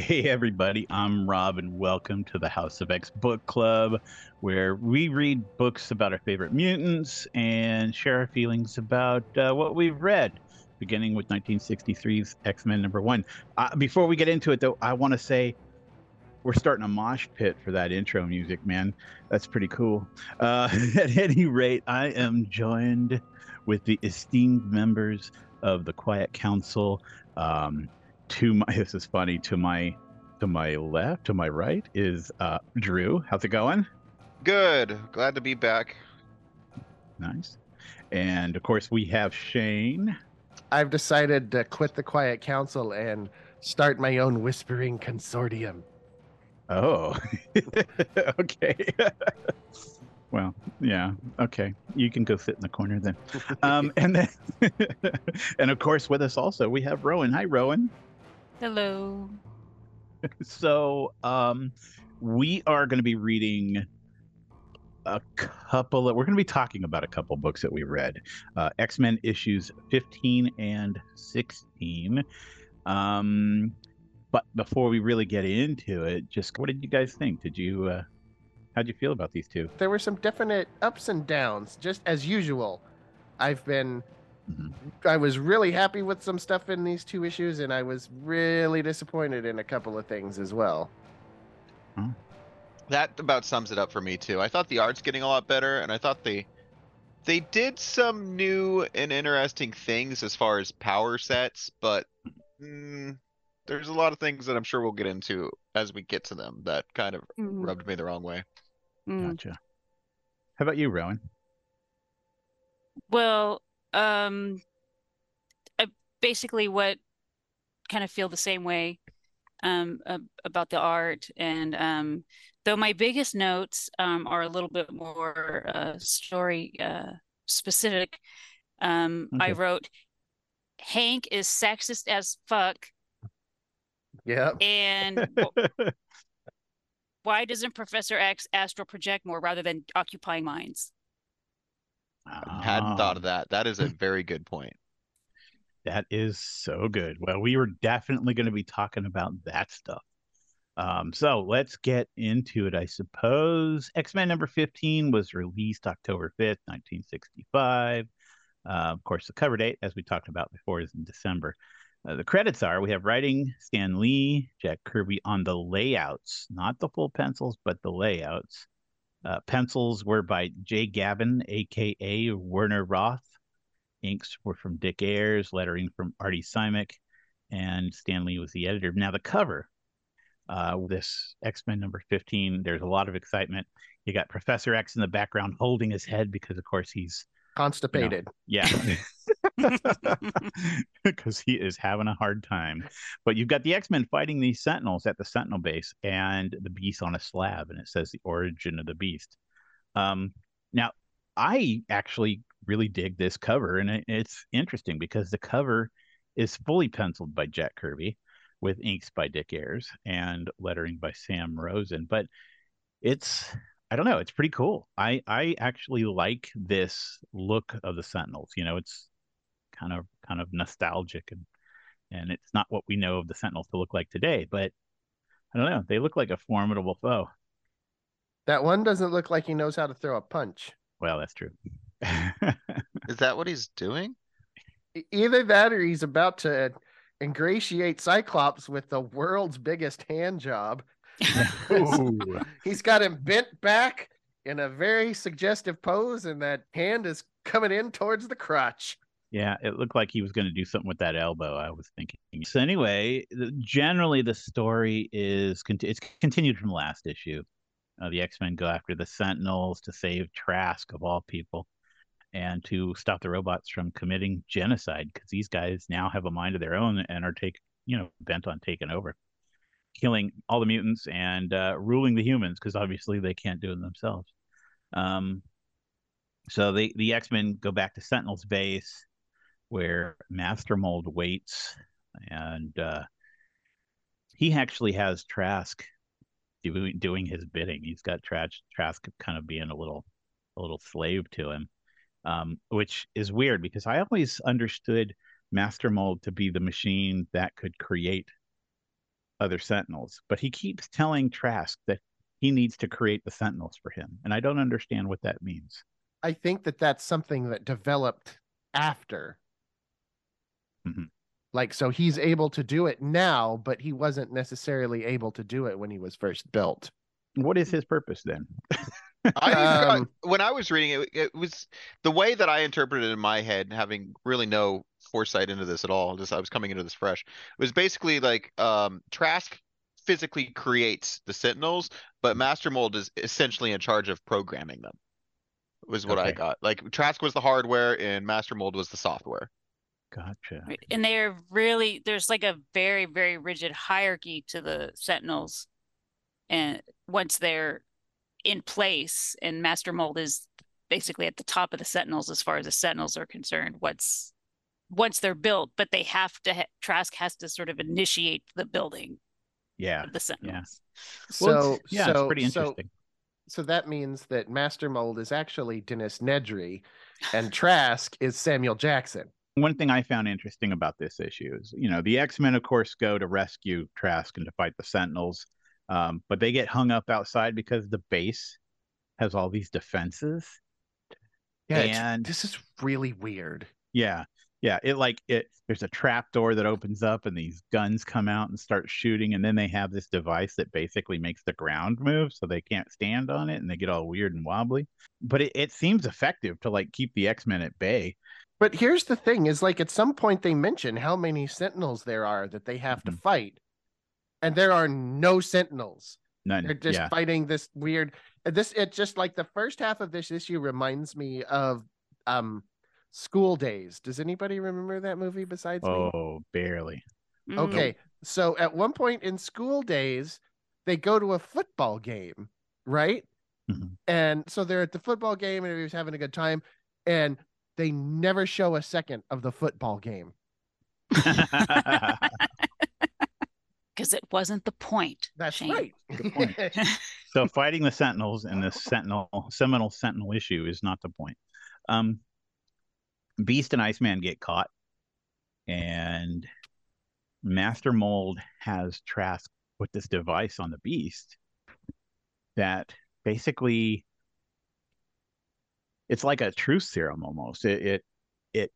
Hey, everybody, I'm Rob, and welcome to the House of X Book Club, where we read books about our favorite mutants and share our feelings about uh, what we've read, beginning with 1963's X Men number one. Uh, before we get into it, though, I want to say we're starting a mosh pit for that intro music, man. That's pretty cool. Uh, at any rate, I am joined with the esteemed members of the Quiet Council. Um, to my this is funny to my to my left to my right is uh drew. How's it going? Good. Glad to be back. nice. And of course we have shane. I've decided to quit the Quiet Council and start my own whispering consortium. oh okay. Well yeah okay. You can go sit in the corner then. Um and then and of course with us also we have rowan. Hi rowan Hello. so um we are going to be reading a couple of we're going to be talking about a couple books that we read uh x-men issues 15 and 16 um but before we really get into it just what did you guys think did you uh how'd you feel about these two There were some definite ups and downs, just as usual. I've been Mhm. I was really happy with some stuff in these two issues, and I was really disappointed in a couple of things as well. That about sums it up for me too. I thought the art's getting a lot better, and I thought they they did some new and interesting things as far as power sets, but mm, there's a lot of things that I'm sure we'll get into as we get to them that kind of Mm, rubbed me the wrong way. mm. gotcha how about you rowan Well, um, I basically what kind of feel the same way um ab- about the art and um though my biggest notes um are a little bit more uh story uh specific um I wrote Hank is sexist as fuck Yeah. and why doesn't Professor X astral project more rather than occupying minds? I hadn't thought of Ah, that. That is a very good point. That is so good. Well, we were definitely going to be talking about that stuff. Um, so let's get into it, I suppose. X Men number 15 was released October 5th, 1965. Uh, of course, the cover date, as we talked about before, is in December. Uh, the credits are we have writing Stan Lee, Jack Kirby on the layouts, not the full pencils, but the layouts. Uh, pencils were by Jay Gavin, aka Werner Roth. Inks were from Dick Ayers, lettering from Artie Simek, and Stan Lee was the editor. Now the cover, uh, this X Men number fifteen. There's a lot of excitement. You got Professor X in the background holding his head because, of course, he's Constipated. yeah, because he is having a hard time. But you've got the X Men fighting these Sentinels at the Sentinel base, and the Beast on a slab, and it says the origin of the Beast. Um, now, I actually really dig this cover, and it, it's interesting because the cover is fully penciled by Jack Kirby, with inks by Dick Ayers and lettering by Sam Rosen. But it's I don't know. It's pretty cool. I I actually like this look of the Sentinels. You know, it's kind of kind of nostalgic and and it's not what we know of the Sentinels to look like today. But I don't know. They look like a formidable foe. That one doesn't look like he knows how to throw a punch. Well, that's true. Is that what he's doing? Either that or he's about to ingratiate Cyclops with the world's biggest hand job. He's got him bent back in a very suggestive pose, and that hand is coming in towards the crotch. Yeah, it looked like he was going to do something with that elbow. I was thinking. So anyway, generally the story is it's continued from the last issue. Uh, the X Men go after the Sentinels to save Trask of all people, and to stop the robots from committing genocide because these guys now have a mind of their own and are take you know bent on taking over, killing all the mutants and uh, ruling the humans because obviously they can't do it themselves. Um, so they the X Men go back to Sentinel's base where Master Mold waits, and uh, he actually has Trask doing doing his bidding. He's got Trask Trask kind of being a little a little slave to him, um, which is weird because I always understood Master Mold to be the machine that could create other Sentinels, but he keeps telling Trask that he needs to create the Sentinels for him, and I don't understand what that means. I think that that's something that developed after. Mhm. Like, so he's able to do it now, but he wasn't necessarily able to do it when he was first built. What is his purpose then? I Um, when I was reading it, it was the way that I interpreted it in my head, having really no foresight into this at all. Just I was coming into this fresh. It was basically like um Trask physically creates the Sentinels, but Master Mold is essentially in charge of programming them. Was what I got. Like Trask was the hardware and Master Mold was the software. Gotcha. And they're really there's like a very very rigid hierarchy to the Sentinels, and once they're in place, and Master Mold is basically at the top of the Sentinels as far as the Sentinels are concerned. Once once they're built, but they have to ha- Trask has to sort of initiate the building Yeah. of the Sentinels. So, Well, it's- yeah, so, it's pretty so, interesting. so that means that Master Mold is actually Dennis Nedry and Trask is Samuel Jackson. One thing I found interesting about this issue is, you know, the X Men, of course, go to rescue Trask and to fight the Sentinels, um, but they get hung up outside because the base has all these defenses. Yeah, And- this is really weird. Yeah. Yeah. It like it there's a trap door that opens up and these guns come out and start shooting. And then they have this device that basically makes the ground move so they can't stand on it and they get all weird and wobbly. But it, it seems effective to like keep the X-Men at bay. But here's the thing: is like at some point they mention how many Sentinels there are that they have to Mhm. fight, and there are no Sentinels. None. They're just yeah. fighting this weird. This it just like the first half of this issue reminds me of um School Daze. Does anybody remember that movie besides me? Oh, barely. Mm. Okay, so at one point in School Daze, they go to a football game, right? Mhm. And so they're at the football game and everybody's having a good time, and they never show a second of the football game. because it wasn't the point. That's Shane. right. Point. so fighting the Sentinels in this Sentinel Seminole Sentinel issue is not the point. Um, Beast and Iceman get caught, and Master Mold has Trask put this device on the Beast that basically it's like a truth serum almost. It it it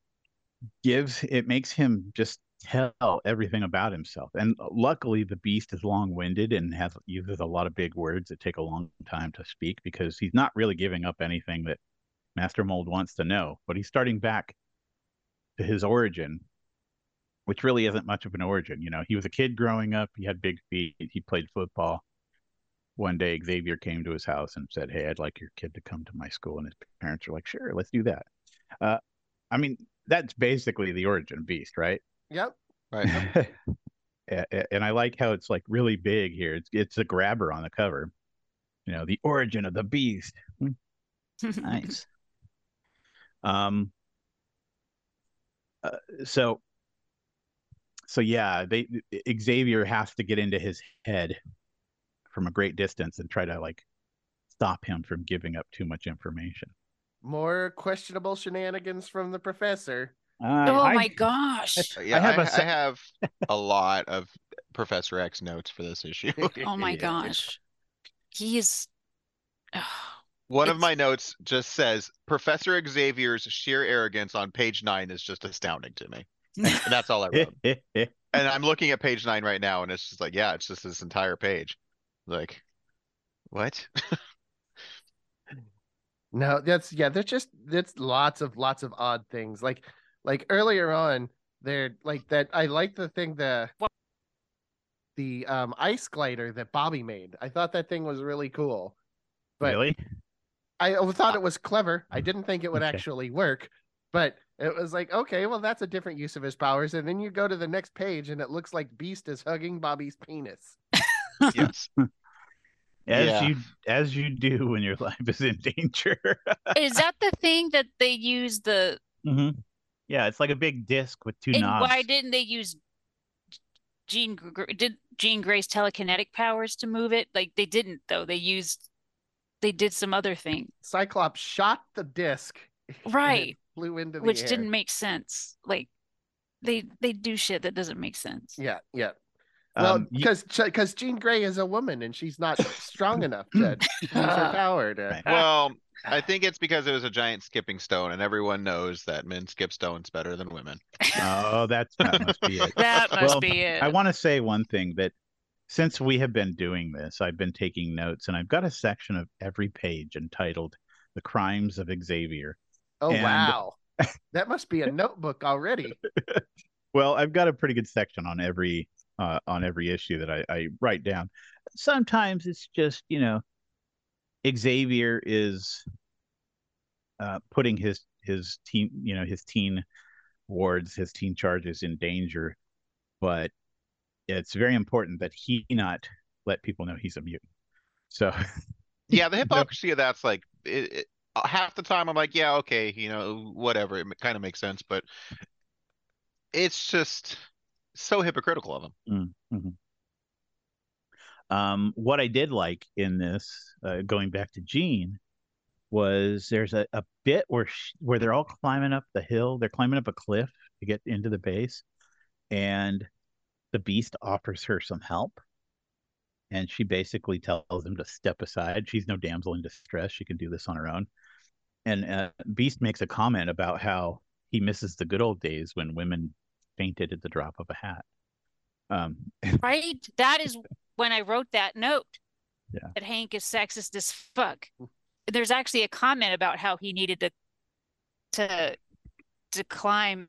gives it makes him just tell everything about himself. And luckily, the beast is long-winded and has uses a lot of big words that take a long time to speak because he's not really giving up anything that Master Mold wants to know. But he's starting back to his origin, which really isn't much of an origin. You know, he was a kid growing up. He had big feet. He played football. One day, Xavier came to his house and said, "Hey, I'd like your kid to come to my school." And his parents were like, "Sure, let's do that." Uh, I mean, that's basically the origin of Beast, right? yep. Right. And I like how it's like really big here. It's it's a grabber on the cover. You know, the origin of the beast. Nice. um. uh, so. So yeah, they Xavier has to get into his head from a great distance and try to like stop him from giving up too much information. More questionable shenanigans from the professor. Uh, oh I- my gosh. Yeah, I have have, a I, se- have a lot of Professor X notes for this issue. Oh my Yeah. gosh. He is One of my notes just says Professor Xavier's sheer arrogance on page nine is just astounding to me. And that's all I wrote. and I'm looking at page nine right now, and it's just like, yeah, it's just this entire page. Like, what? No, that's yeah, there's just that's lots of lots of odd things. Like like earlier on, there like that I like the thing the What? the um ice glider that Bobby made. I thought that thing was really cool. But really? I thought it was clever. I didn't think it would Okay. actually work, but it was like, okay, well, that's a different use of his powers. And then you go to the next page and it looks like Beast is hugging Bobby's penis. Yes. As Yeah. you as you do when your life is in danger. is that the thing that they use the hmm Yeah, it's like a big disc with two and knobs. why didn't they use Jean did Jean Grey's telekinetic powers to move it? Like they didn't though. They used they did some other thing. Cyclops shot the disc. and it Right. Flew into the which air. didn't make sense. Like they they do shit that doesn't make sense. Yeah, yeah. Well, Um, you- because because Jean Grey is a woman and she's not strong enough to use her power to. Right. Well, I think it's because it was a giant skipping stone and everyone knows that men skip stones better than women. oh, that's that must be it. That must Well, be it. I want to say one thing that since we have been doing this, I've been taking notes, and I've got a section of every page entitled "The Crimes of Xavier." Oh And- wow, that must be a notebook already. Well, I've got a pretty good section on every uh, on every issue that I, I write down. Sometimes it's just you know, Xavier is uh, putting his his teen you know his teen wards his teen charges in danger, but it's very important that he not let people know he's a mutant. So Yeah, the hypocrisy of that's like, it, it, uh, half the time I'm like, yeah, okay, you know, whatever, it kind of makes sense, but it's just so hypocritical of him. Um, what I did like in this, uh, going back to Jean, was there's a, a bit where where they're all climbing up the hill. They're climbing up a cliff to get into the base, and the Beast offers her some help, and she basically tells him to step aside. She's no damsel in distress. She can do this on her own. And uh, Beast makes a comment about how he misses the good old days when women fainted at the drop of a hat. Um, right? That is when I wrote that note. Yeah. That Hank is sexist as fuck. There's actually a comment about how he needed to to to climb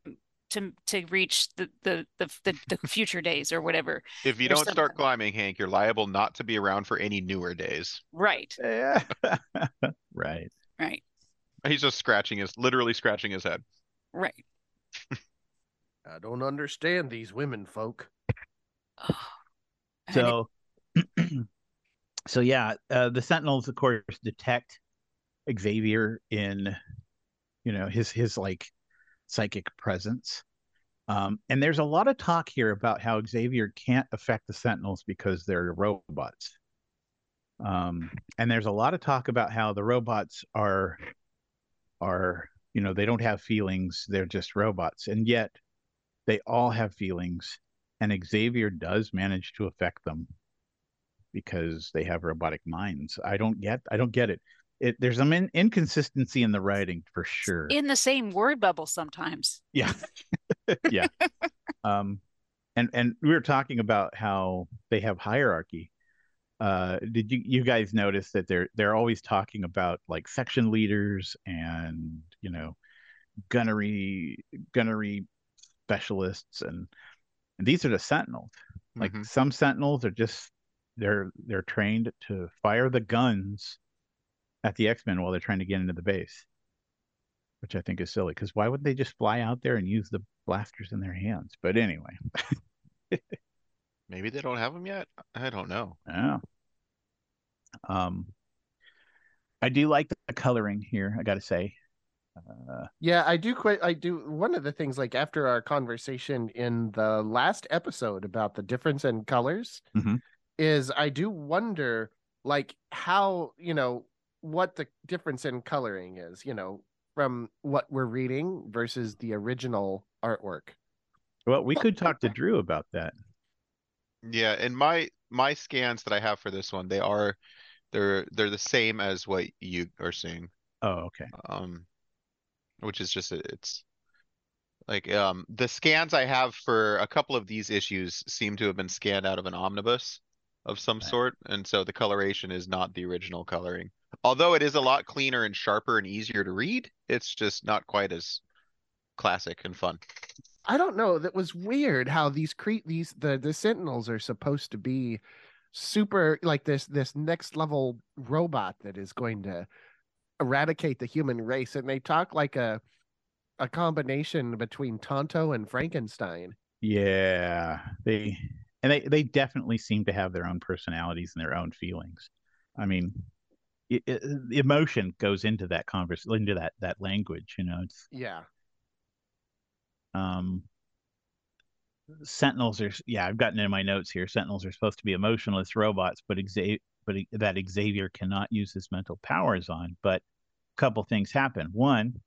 to to reach the the the, the, the future days or whatever. If you don't start climbing, Hank, you're liable not to be around for any newer days. Right. Yeah. right. Right. He's just scratching his, literally scratching his head. Right. I don't understand these women folk. So, so yeah, uh, the Sentinels, of course, detect Xavier in, you know, his his like psychic presence. Um, and there's a lot of talk here about how Xavier can't affect the Sentinels because they're robots. Um, and there's a lot of talk about how the robots are are you know they don't have feelings; they're just robots, and yet they all have feelings and Xavier does manage to affect them because they have robotic minds. I don't get I don't get it. It there's some in, inconsistency in the writing for sure. in the same word bubble sometimes. yeah. yeah. Um and and we were talking about how they have hierarchy. Uh did you you guys notice that they're they're always talking about like section leaders and you know gunnery gunnery specialists and and these are the sentinels like Mhm. some sentinels are just they're they're trained to fire the guns at the x-men while they're trying to get into the base which i think is silly because why would they just fly out there and use the blasters in their hands but anyway Maybe they don't have them yet. I don't know. yeah um i do like the coloring here i gotta say uh, Yeah, I do quite. I do. One of the things, like after our conversation in the last episode about the difference in colors, Mhm. is I do wonder, like how you know what the difference in coloring is. You know, from what we're reading versus the original artwork. well we could talk to drew about that Yeah, and my, my scans that I have for this one, they are, they're, they're the same as what you are seeing. oh okay Um, which is just, it's like, um, the scans I have for a couple of these issues seem to have been scanned out of an omnibus of some Right. sort, and so the coloration is not the original coloring. Although it is a lot cleaner and sharper and easier to read, it's just not quite as classic and fun. I don't know. That was weird how these cre these the the Sentinels are supposed to be super like this this next level robot that is going to eradicate the human race, and they talk like a a combination between Tonto and Frankenstein. Yeah, they and they they definitely seem to have their own personalities and their own feelings. I mean, it, it, emotion goes into that converse into that that language. You know, it's Yeah, um, Sentinels are yeah. I've gotten in my notes here. Sentinels are supposed to be emotionless robots, but Xavier but that Xavier cannot use his mental powers on. But a couple things happen. One,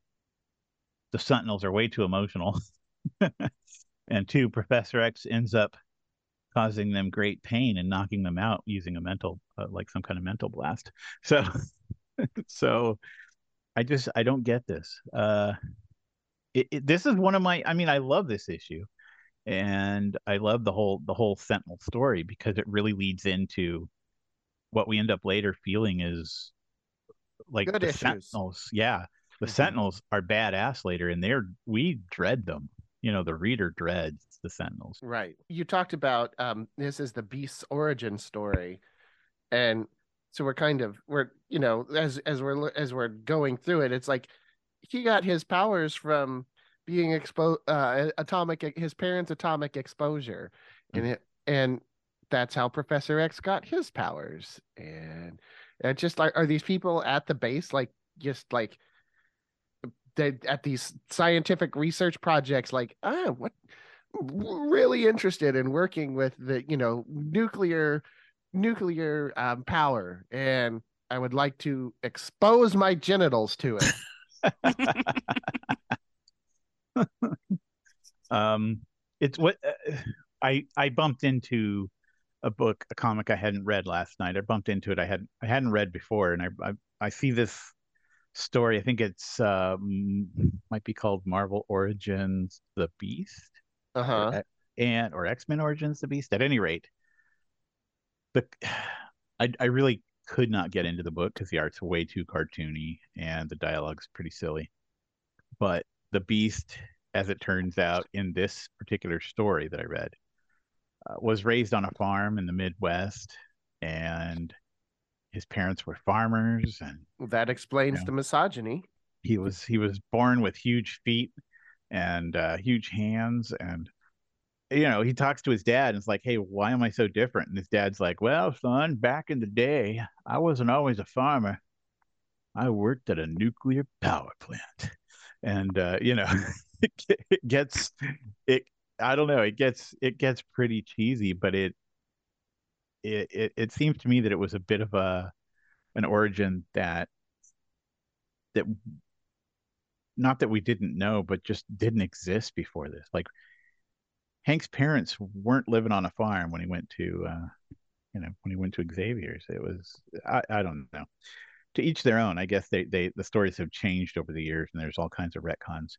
the Sentinels are way too emotional, and two, Professor X ends up causing them great pain and knocking them out using a mental, uh, like some kind of mental blast. So, so I just I don't get this. Uh, it, it, this is one of my. I mean, I love this issue, and I love the whole the whole Sentinel story because it really leads into what we end up later feeling is like Good the issues. Sentinels. Yeah, the Mhm. Sentinels are badass later, and they're we dread them. You know, the reader dreads the Sentinels. Right. You talked about um this is the beast's origin story. And so we're kind of we're you know as as we're as we're going through it it's like he got his powers from being exposed uh atomic his parents atomic exposure and it and that's how Professor X got his powers and and just like are these people at the base like just like they at these scientific research projects like ah what really interested in working with the you know nuclear nuclear um, power and i would like to expose my genitals to it. Um, it's what uh, I I bumped into a book, a comic I hadn't read last night. I bumped into it. I had I hadn't read before, and I I, I see this story. I think it's um, might be called Marvel Origins: The Beast, uh-huh or, and or X Men Origins: The Beast. At any rate, the I I really could not get into the book because the art's way too cartoony and the dialogue's pretty silly. But the Beast, as it turns out, in this particular story that I read, uh, was raised on a farm in the Midwest, and his parents were farmers, and that explains Yeah. the misogyny. He was he was born with huge feet and uh, huge hands and you know he talks to his dad and it's like hey why am i so different? And his dad's like well son back in the day i wasn't always a farmer. I worked at a nuclear power plant. And uh, you know it gets it i don't know it gets it gets pretty cheesy but it it it, it seems to me that it was a bit of a an origin that that not that we didn't know, but just didn't exist before this. Like Hank's parents weren't living on a farm when he went to, uh, you know, when he went to Xavier's. It was, I, I don't know. To each their own. I guess they, they, the stories have changed over the years, and there's all kinds of retcons.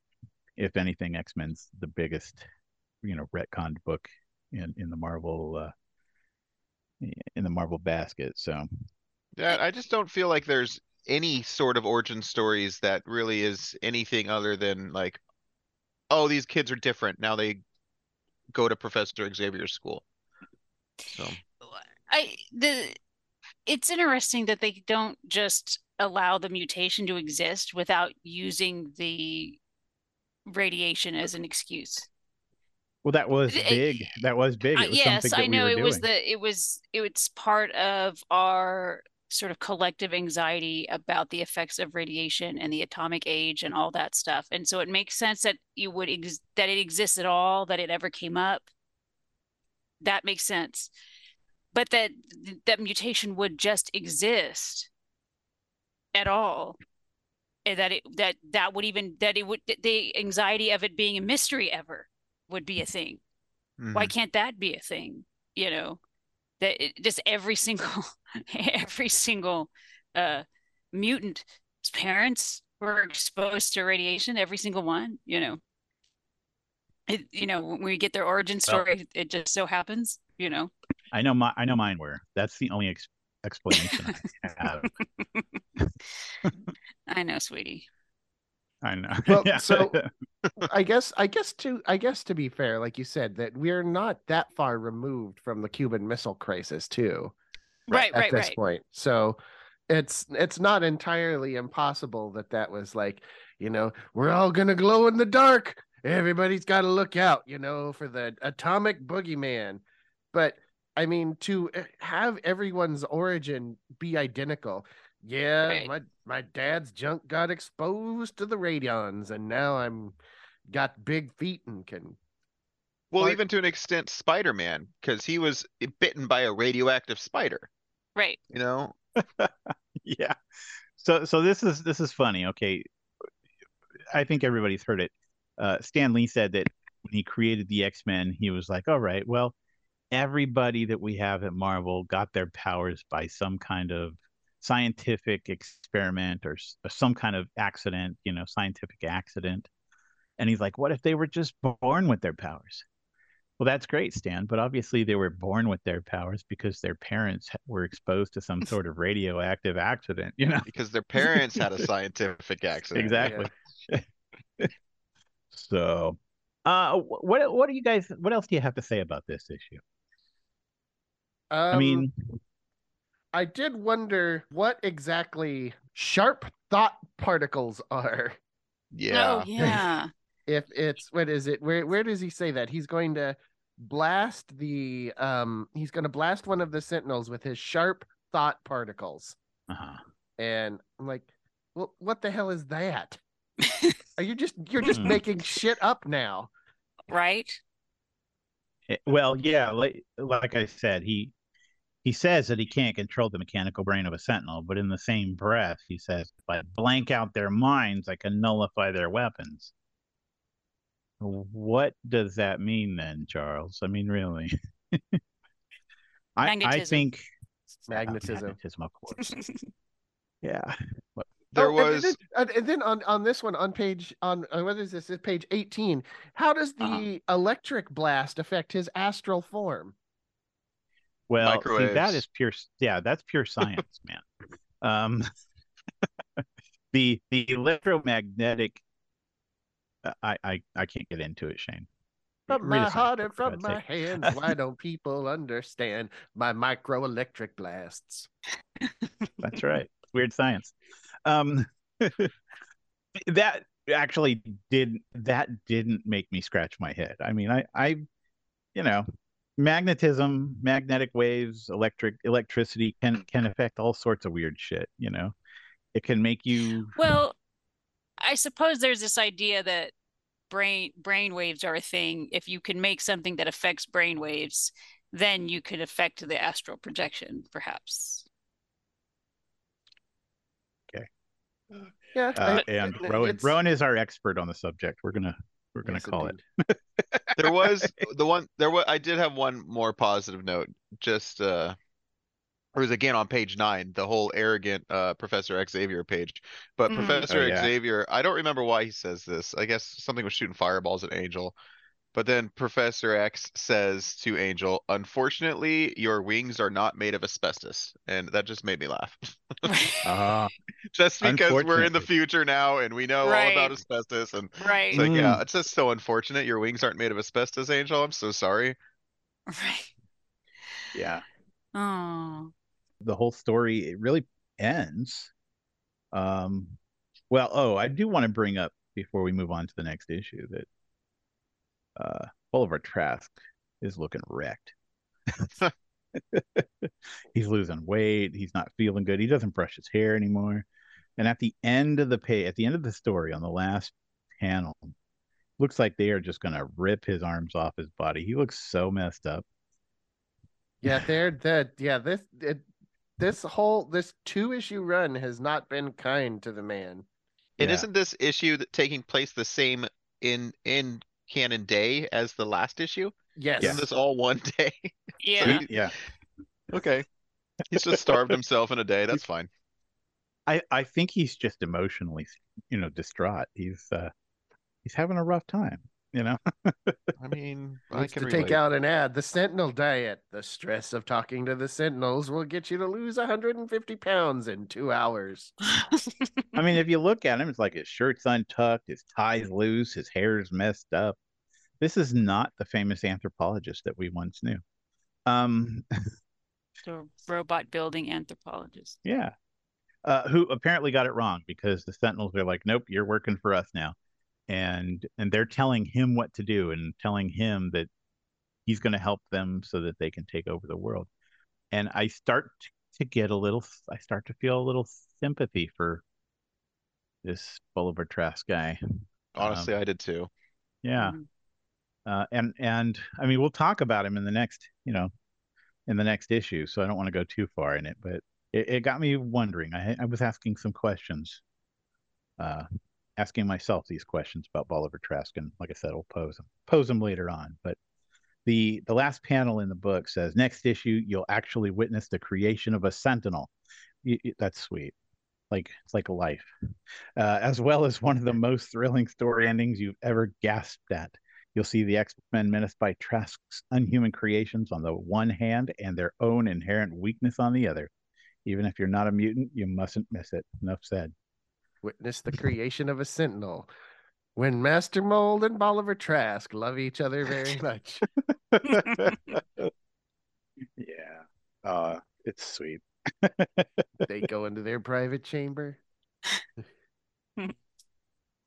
If anything, X Men's the biggest, you know, retconned book in in the Marvel, uh, in the Marvel basket. So Yeah, I just don't feel like there's any sort of origin stories that really is anything other than like, oh, these kids are different. Now they go to Professor Xavier's school. So I the it's interesting that they don't just allow the mutation to exist without using the radiation as an excuse. Well, that was big. That was big. It was yes, something that I we know were it was the it was it's part of our sort of collective anxiety about the effects of radiation and the atomic age and all that stuff. And so it makes sense that you would ex that it exists at all, that it ever came up. That makes sense. But that that mutation would just exist at all. And that it that that would even that it would the anxiety of it being a mystery ever would be a thing why mhm. can't that be a thing you know that it, just every single every single uh mutant's parents were exposed to radiation every single one you know it, you know when we get their origin Well- story it just so happens you know I know my I know mine were. That's the only ex- explanation I have. i know sweetie I know. Well, Yeah. so- I guess I guess to I guess to be fair, like you said, that we're not that far removed from the Cuban Missile Crisis too. right at right this right point. So it's it's not entirely impossible that that was like, you know, we're all gonna glow in the dark. Everybody's got to look out, you know, for the atomic boogeyman. But I mean, to eh, have everyone's origin be identical. Yeah, Right. my my dad's junk got exposed to the radions, and now I'm got big feet and can. Well, Part- even to an extent, Spider-Man, because he was bitten by a radioactive spider, right you know? yeah. So so this is this is funny. Okay. I think everybody's heard it. Uh, Stan Lee said that when he created the X Men, he was like, "All right, well, everybody that we have at Marvel got their powers by some kind of scientific experiment or, or some kind of accident, you know, scientific accident. And he's like, what if they were just born with their powers? Well, that's great, Stan, but obviously they were born with their powers because their parents were exposed to some sort of radioactive accident, you know? Because their parents had a scientific accident. Exactly. so, uh, what what do you guys? What else do you have to say about this issue? Um, I mean, I did wonder what exactly sharp thought particles are. Yeah. Oh, yeah. If it's what is it? Where where does he say that he's going to blast the um he's going to blast one of the sentinels with his sharp thought particles. uh-huh. And I'm like, well, what the hell is that? Are you just you're just Hmm. making shit up now? right? Eh, well, yeah, like like I said, he he says that he can't control the mechanical brain of a sentinel, but in the same breath, he says, "If I blank out their minds, I can nullify their weapons." What does that mean then, Charles? I mean, really? I I think Magnetism. magnetism, of course. Yeah. There Oh, and was then, and, and then on on this one on page on uh, what is this? It's page 18. How does the Uh-huh. electric blast affect his astral form? Well, see, that Microwaves. is pure. Yeah, that's pure science, man. Um, the the electromagnetic. uh, I I I can't get into it, Shane. From Read my heart and from my hands, why don't people understand my microelectric blasts? That's right. Weird science. Um, that actually did that didn't make me scratch my head. I mean, I I, you know, magnetism, magnetic waves, electric electricity can can affect all sorts of weird shit. You know, it can make you. Well, I suppose there's this idea that brain brain waves are a thing. If you can make something that affects brain waves, then you could affect the astral projection, perhaps. Okay. Yeah, Uh, and Rowan it's- Rowan is our expert on the subject. We're gonna we're gonna yes, call it. indeed. there was the one there was I did have one more positive note. Just uh it was again on page nine, the whole arrogant uh Professor Xavier page. But Mhm. Professor Oh, yeah. Xavier, I don't remember why he says this. I guess something was shooting fireballs at Angel. But then Professor X says to Angel, unfortunately, your wings are not made of asbestos. And that just made me laugh. Ah, just because we're in the future now and we know all about asbestos and Right. it's like, Mm. yeah, it's just so unfortunate. Your wings aren't made of asbestos, Angel. I'm so sorry. Right. yeah. Oh. the whole story it really ends um well oh i do want to bring up before we move on to the next issue that uh Bolivar Trask is looking wrecked he's losing weight he's not feeling good he doesn't brush his hair anymore and at the end of the pay at the end of the story on the last panel looks like they are just going to rip his arms off his body he looks so messed up Yeah, they're that. Yeah, this it, this whole this two issue run has not been kind to the man. And Yeah. isn't this issue that taking place the same in in canon day as the last issue? Yes. Isn't this all one day? Yeah. yeah Okay. He's just starved himself in a day. That's fine. I I think he's just emotionally, you know, distraught. He's uh he's having a rough time, you know. I mean, I Needs can to take out an ad. The Sentinel diet. The stress of talking to the Sentinels will get you to lose 150 pounds in two hours. I mean, if you look at him, it's like his shirt's untucked, his tie's loose, his hair's messed up. This is not the famous anthropologist that we once knew. Um, the robot building anthropologist. yeah. Uh, who apparently got it wrong because the Sentinels are like, nope, you're working for us now. And and they're telling him what to do and telling him that he's going to help them so that they can take over the world. And I start to get a little, I start to feel a little sympathy for this Bolivar Trask guy. Honestly, I did too. Yeah. Mhm. Uh, and and I mean, we'll talk about him in the next, you know, in the next issue. So I don't want to go too far in it, but it, it got me wondering. I I was asking some questions, uh, asking myself these questions about Bolivar Trask, and like I said, I'll pose them pose them later on. But the the last panel in the book says next issue you'll actually witness the creation of a sentinel. That's sweet. Like it's like a life, uh, as well as one of the most thrilling story endings you've ever gasped at. You'll see the X Men menaced by Trask's unhuman creations on the one hand and their own inherent weakness on the other. Even if you're not a mutant, you mustn't miss it. Enough said. Witness the creation of a sentinel. When Master Mold and Bolivar Trask love each other very much. Yeah. Uh, it's sweet. they go into their private chamber.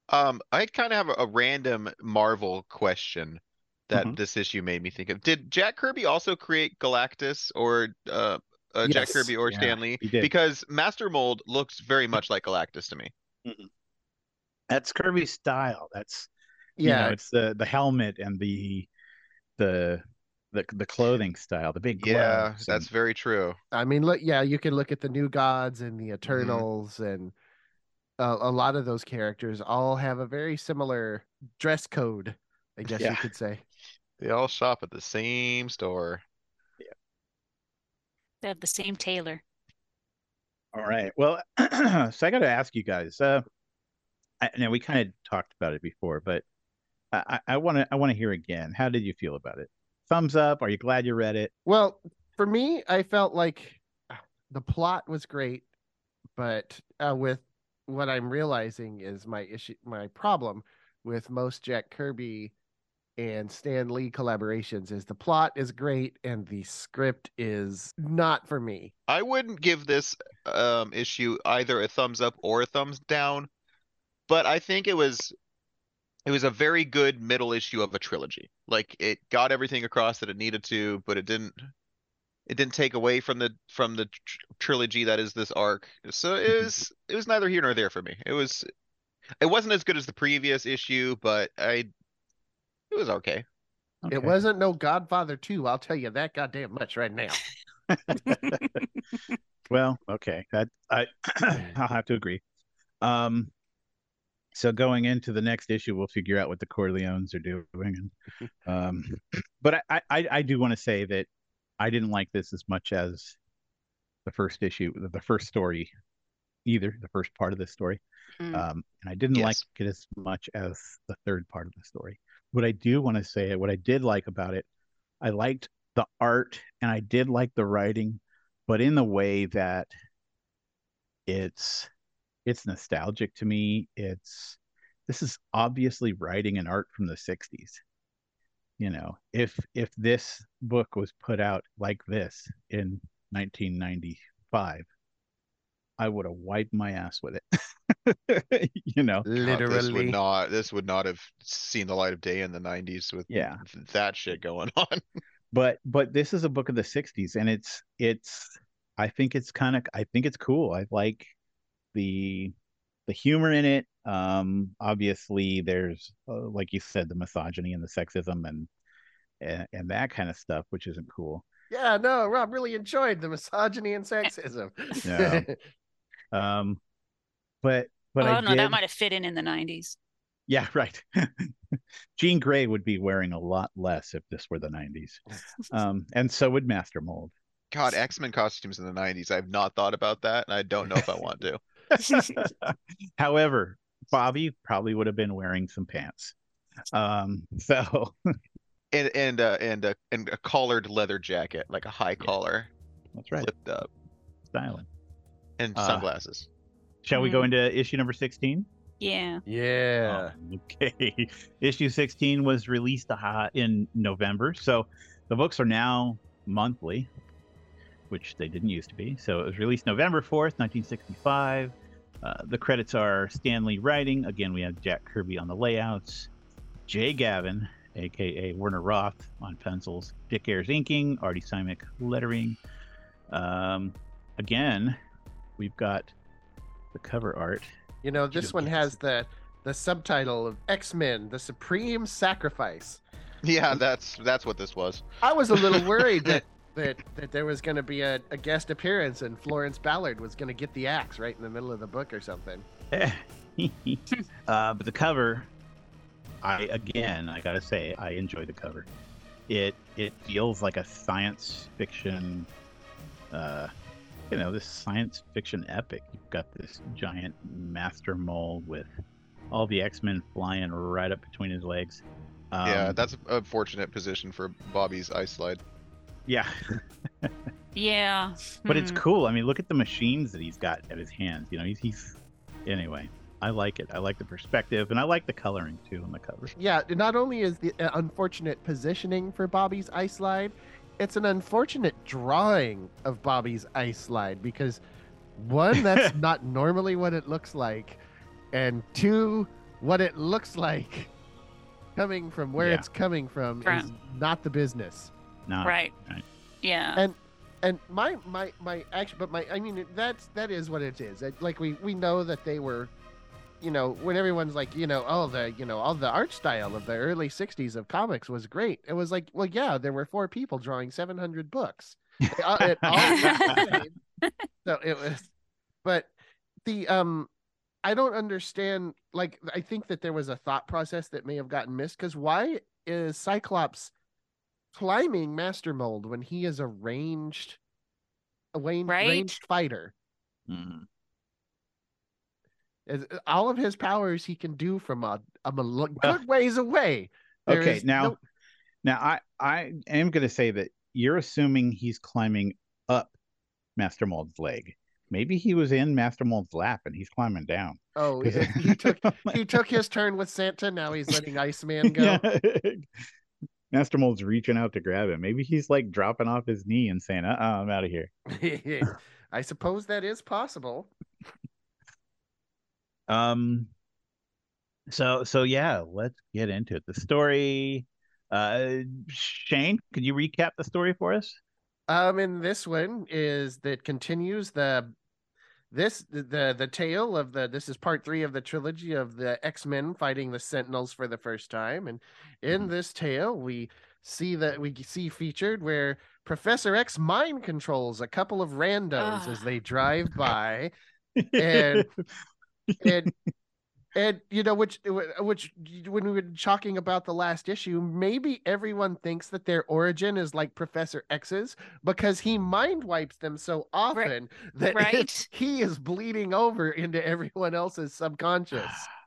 Um, I kind of have a, a random Marvel question that Mhm. this issue made me think of. Did Jack Kirby also create Galactus or uh, uh Jack Kirby or Yeah, Stan Lee? he did. Because Master Mold looks very much like Galactus to me. That's Kirby's style. That's you know, Yeah, it's the the helmet and the the the the clothing style, the big Yeah, gloves that's and- very true. I mean, look, yeah, you can look at the New Gods and the Eternals, and uh, a lot of those characters all have a very similar dress code, I guess you could say. They all shop at the same store. Yeah, they have the same tailor. All right. Well, so I got to ask you guys. Uh, I, now we kind of talked about it before, but I want to I want to hear again. How did you feel about it? Thumbs up? Are you glad you read it? Well, for me, I felt like uh, the plot was great, but uh, with what I'm realizing is my issue, my problem with most Jack Kirby and Stan Lee collaborations is the plot is great and the script is not for me. I wouldn't give this um issue either a thumbs up or a thumbs down, but I think it was it was a very good middle issue of a trilogy. Like it got everything across that it needed to, but it didn't it didn't take away from the from the tr- trilogy that is this arc. So it was it was neither here nor there for me. It was it wasn't as good as the previous issue, but I it was okay. Okay. It wasn't no Godfather 2, I'll tell you that goddamn much right now. Well, okay. That I I'll have to agree. Um so going into the next issue, we'll figure out what the Corleones are doing. And, um, but I, I, I do want to say that I didn't like this as much as the first issue, the first story, either the first part of the story. Mm. Um, and I didn't like it as much as the third part of the story. What I do want to say, what I did like about it, I liked the art and I did like the writing, but in the way that it's it's nostalgic to me. It's this is obviously writing and art from the 60s. You know, if if this book was put out like this in 1995, I would have wiped my ass with it. you know, God, this would Literally. not this would not have seen the light of day in the 90s with Yeah. that shit going on. but but this is a book of the 60s and it's it's I think it's kind of I think it's cool. I like the the humor in it. Um obviously there's uh, like you said the misogyny and the sexism and and, and that kind of stuff which isn't cool. Yeah, no, Rob really enjoyed the misogyny and sexism. Yeah. Um but but oh I no, did that might have fit in in the '90s. Yeah, right. Jean Grey would be wearing a lot less if this were the 90s. Um and so would Master Mold. God, X-Men costumes in the 90s. I've not thought about that, and I don't know if I want to. However, Bobby probably would have been wearing some pants. Um, so And and uh, and a and a collared leather jacket, like a high collar, that's right, flipped up, styling. and Uh, sunglasses. Shall we go into issue number 16? yeah. yeah. Oh, okay. issue 16 was released uh, in November. So the books are now monthly, which they didn't used to be. So it was released November 4th, 1965. Uh, the credits are Stan Lee writing. Again, we have Jack Kirby on the layouts, Jay Gavin, aka Werner Roth, on pencils, Dick Ayers inking, Artie Simek lettering. Um, again, we've got the cover art. You know, this one has the the subtitle of X-Men: The Supreme Sacrifice. Yeah, that's that's what this was. I was a little worried that that that there was going to be a, a guest appearance and Florence Ballard was going to get the axe right in the middle of the book or something. uh, but the cover, I again, I gotta say, I enjoy the cover. It it feels like a science fiction, uh, you know, this science fiction epic. You've got this giant master mole with all the X Men flying right up between his legs. Um, yeah, that's a fortunate position for Bobby's ice slide. yeah. Yeah. but it's Hmm. cool. I mean, look at the machines that he's got at his hands. You know, he's he's anyway. I like it. I like the perspective, and I like the coloring too on the cover. Yeah, not only is the uh, unfortunate positioning for Bobby's ice slide, it's an unfortunate drawing of Bobby's ice slide because one, that's not normally what it looks like, and two, what it looks like coming from where Yeah. it's coming from is not the business. No, Right. right. Yeah. And and my my my action, but my I mean that's that is what it is. Like we we know that they were, you know, when everyone's like, you know, oh the you know all the art style of the early '60s of comics was great. It was like, well, yeah, there were four people drawing 700 books. They all- it all looked the same. so it was, but the um. I don't understand. Like, I think that there was a thought process that may have gotten missed. Because why is Cyclops climbing Master Mold when he is a ranged, a range, Right? ranged fighter? Mhm. Is- All of his powers he can do from a, a mal- good ways away. There Okay, now, no- now I I am going to say that you're assuming he's climbing up Master Mold's leg. Maybe he was in Master Mold's lap and he's climbing down. Oh, he he took he took his turn with Santa. Now he's letting Iceman go. Yeah. Master Mold's reaching out to grab him. Maybe he's like dropping off his knee and saying, "Uh, uh I'm out of here." I suppose that is possible. Um. So so yeah, let's get into it. The story. Uh, Shane, could you recap the story for us? Um, and this one is that continues the this the the, tale of the this is part three of the trilogy of the X-Men fighting the Sentinels for the first time. And in Mhm. this tale, we see that we see featured where Professor X mind controls a couple of randos as Ah. they drive by. And- and and you know which which when we were talking about the last issue maybe everyone thinks that their origin is like professor x's because he mind wipes them so often that Right. he is bleeding over into everyone else's subconscious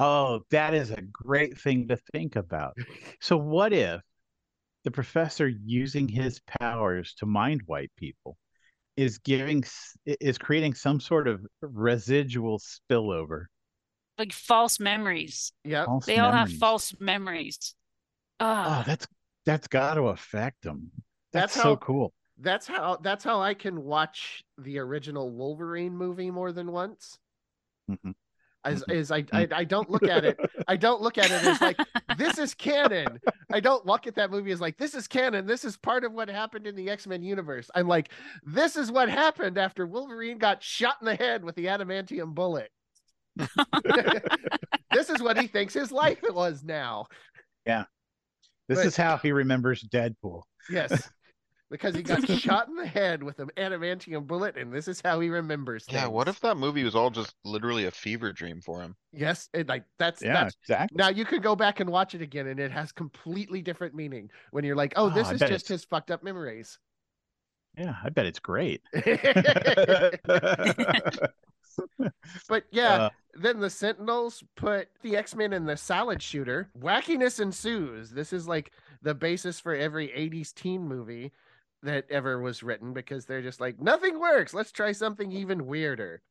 Oh, that is a great thing to think about. So, what if the professor using his powers to mind wipe people is giving is creating some sort of residual spillover? like false memories. yep false They all have false memories. Oh, Ah, that's that's got to affect them. That's That's, so how- cool. that's how that's how i can watch the original wolverine movie more than once Mhm. As is I, I i don't look at it i don't look at it as like this is canon. I don't look at that movie as like this is canon. This is part of what happened in the X Men universe. I'm like, this is what happened after Wolverine got shot in the head with the adamantium bullet. this is what he thinks his life was now. Yeah. This But- is how he remembers Deadpool. Yes, because he got shot in the head with an adamantium bullet, and this is how he remembers. Yeah, what if that movie was all just literally a fever dream for him? Yes, and like that's Yeah, that's exactly. Now you could go back and watch it again, and it has completely different meaning when you're like, "Oh, Oh, this I is just it's- his fucked up memories." Yeah, I bet it's great. but yeah, Uh, then the Sentinels put the X Men in the salad shooter. Wackiness ensues. This is like the basis for every '80s teen movie that ever was written because they're just like, nothing works. Let's try something even weirder.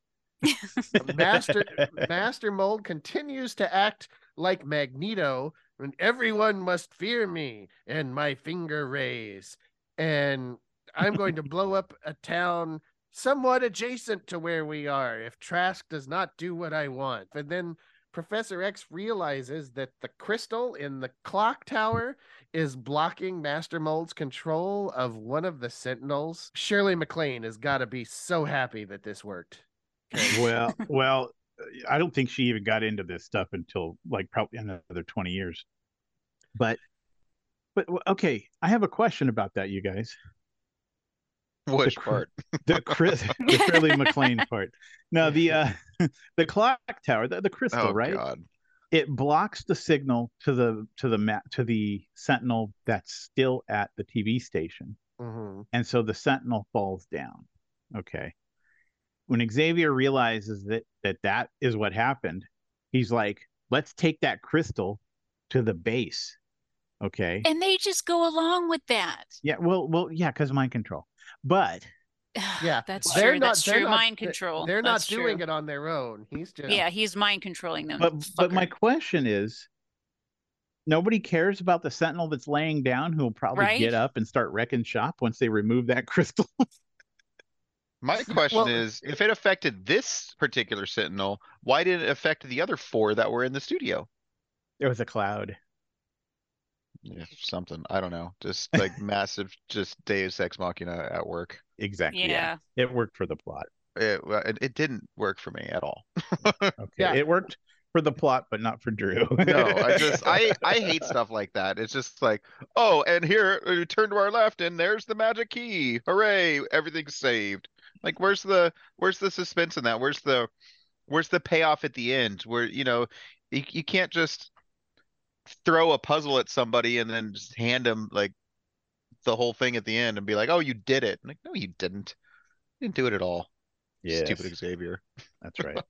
Master Master Mold continues to act like Magneto, and everyone must fear me and my finger rays. And I'm going to blow up a town somewhat adjacent to where we are if Trask does not do what I want. And then Professor X realizes that the crystal in the clock tower is blocking Master Mold's control of one of the Sentinels. Shirley MacLaine has got to be so happy that this worked. well, well, I don't think she even got into this stuff until like probably another 20 years. But but okay, I have a question about that, you guys. Which cr- part? The Chris, the Shirley MacLaine part. No, the uh the clock tower, the, the crystal, Oh right? god. it blocks the signal to the to the ma- to the sentinel that's still at the TV station, Mhm. and so the sentinel falls down. Okay. When Xavier realizes that that that is what happened, he's like, "Let's take that crystal to the base." Okay. And they just go along with that. Yeah. Well. Well. Yeah. Because mind control. But Yeah, that's they're true. not- That's they're true. not- mind control. They're not That's doing true. it on their own. He's just Yeah, he's mind controlling them. but but my question is, nobody cares about the sentinel that's laying down, who will probably Right? get up and start wrecking shop once they remove that crystal. My question well- is, if it affected this particular Sentinel, why did it affect the other four that were in the studio? there was a cloud. Yeah, something, I don't know, just like massive, just Deus Ex Machina at work. Exactly. Yeah. yeah. It worked for the plot. It, it, it didn't work for me at all. Okay. Yeah. It worked for the plot, but not for Drew. No, I just, I, I hate stuff like that. It's just like, oh, and here, uh, turn to our left and there's the magic key. Hooray, everything's saved. Like, where's the, where's the suspense in that? Where's the, where's the payoff at the end? Where, you know, you, you can't just throw a puzzle at somebody and then just hand them like the whole thing at the end and be like, oh, you did it. Like, no, you didn't. You didn't do it at all. Yeah. Stupid Xavier. that's right.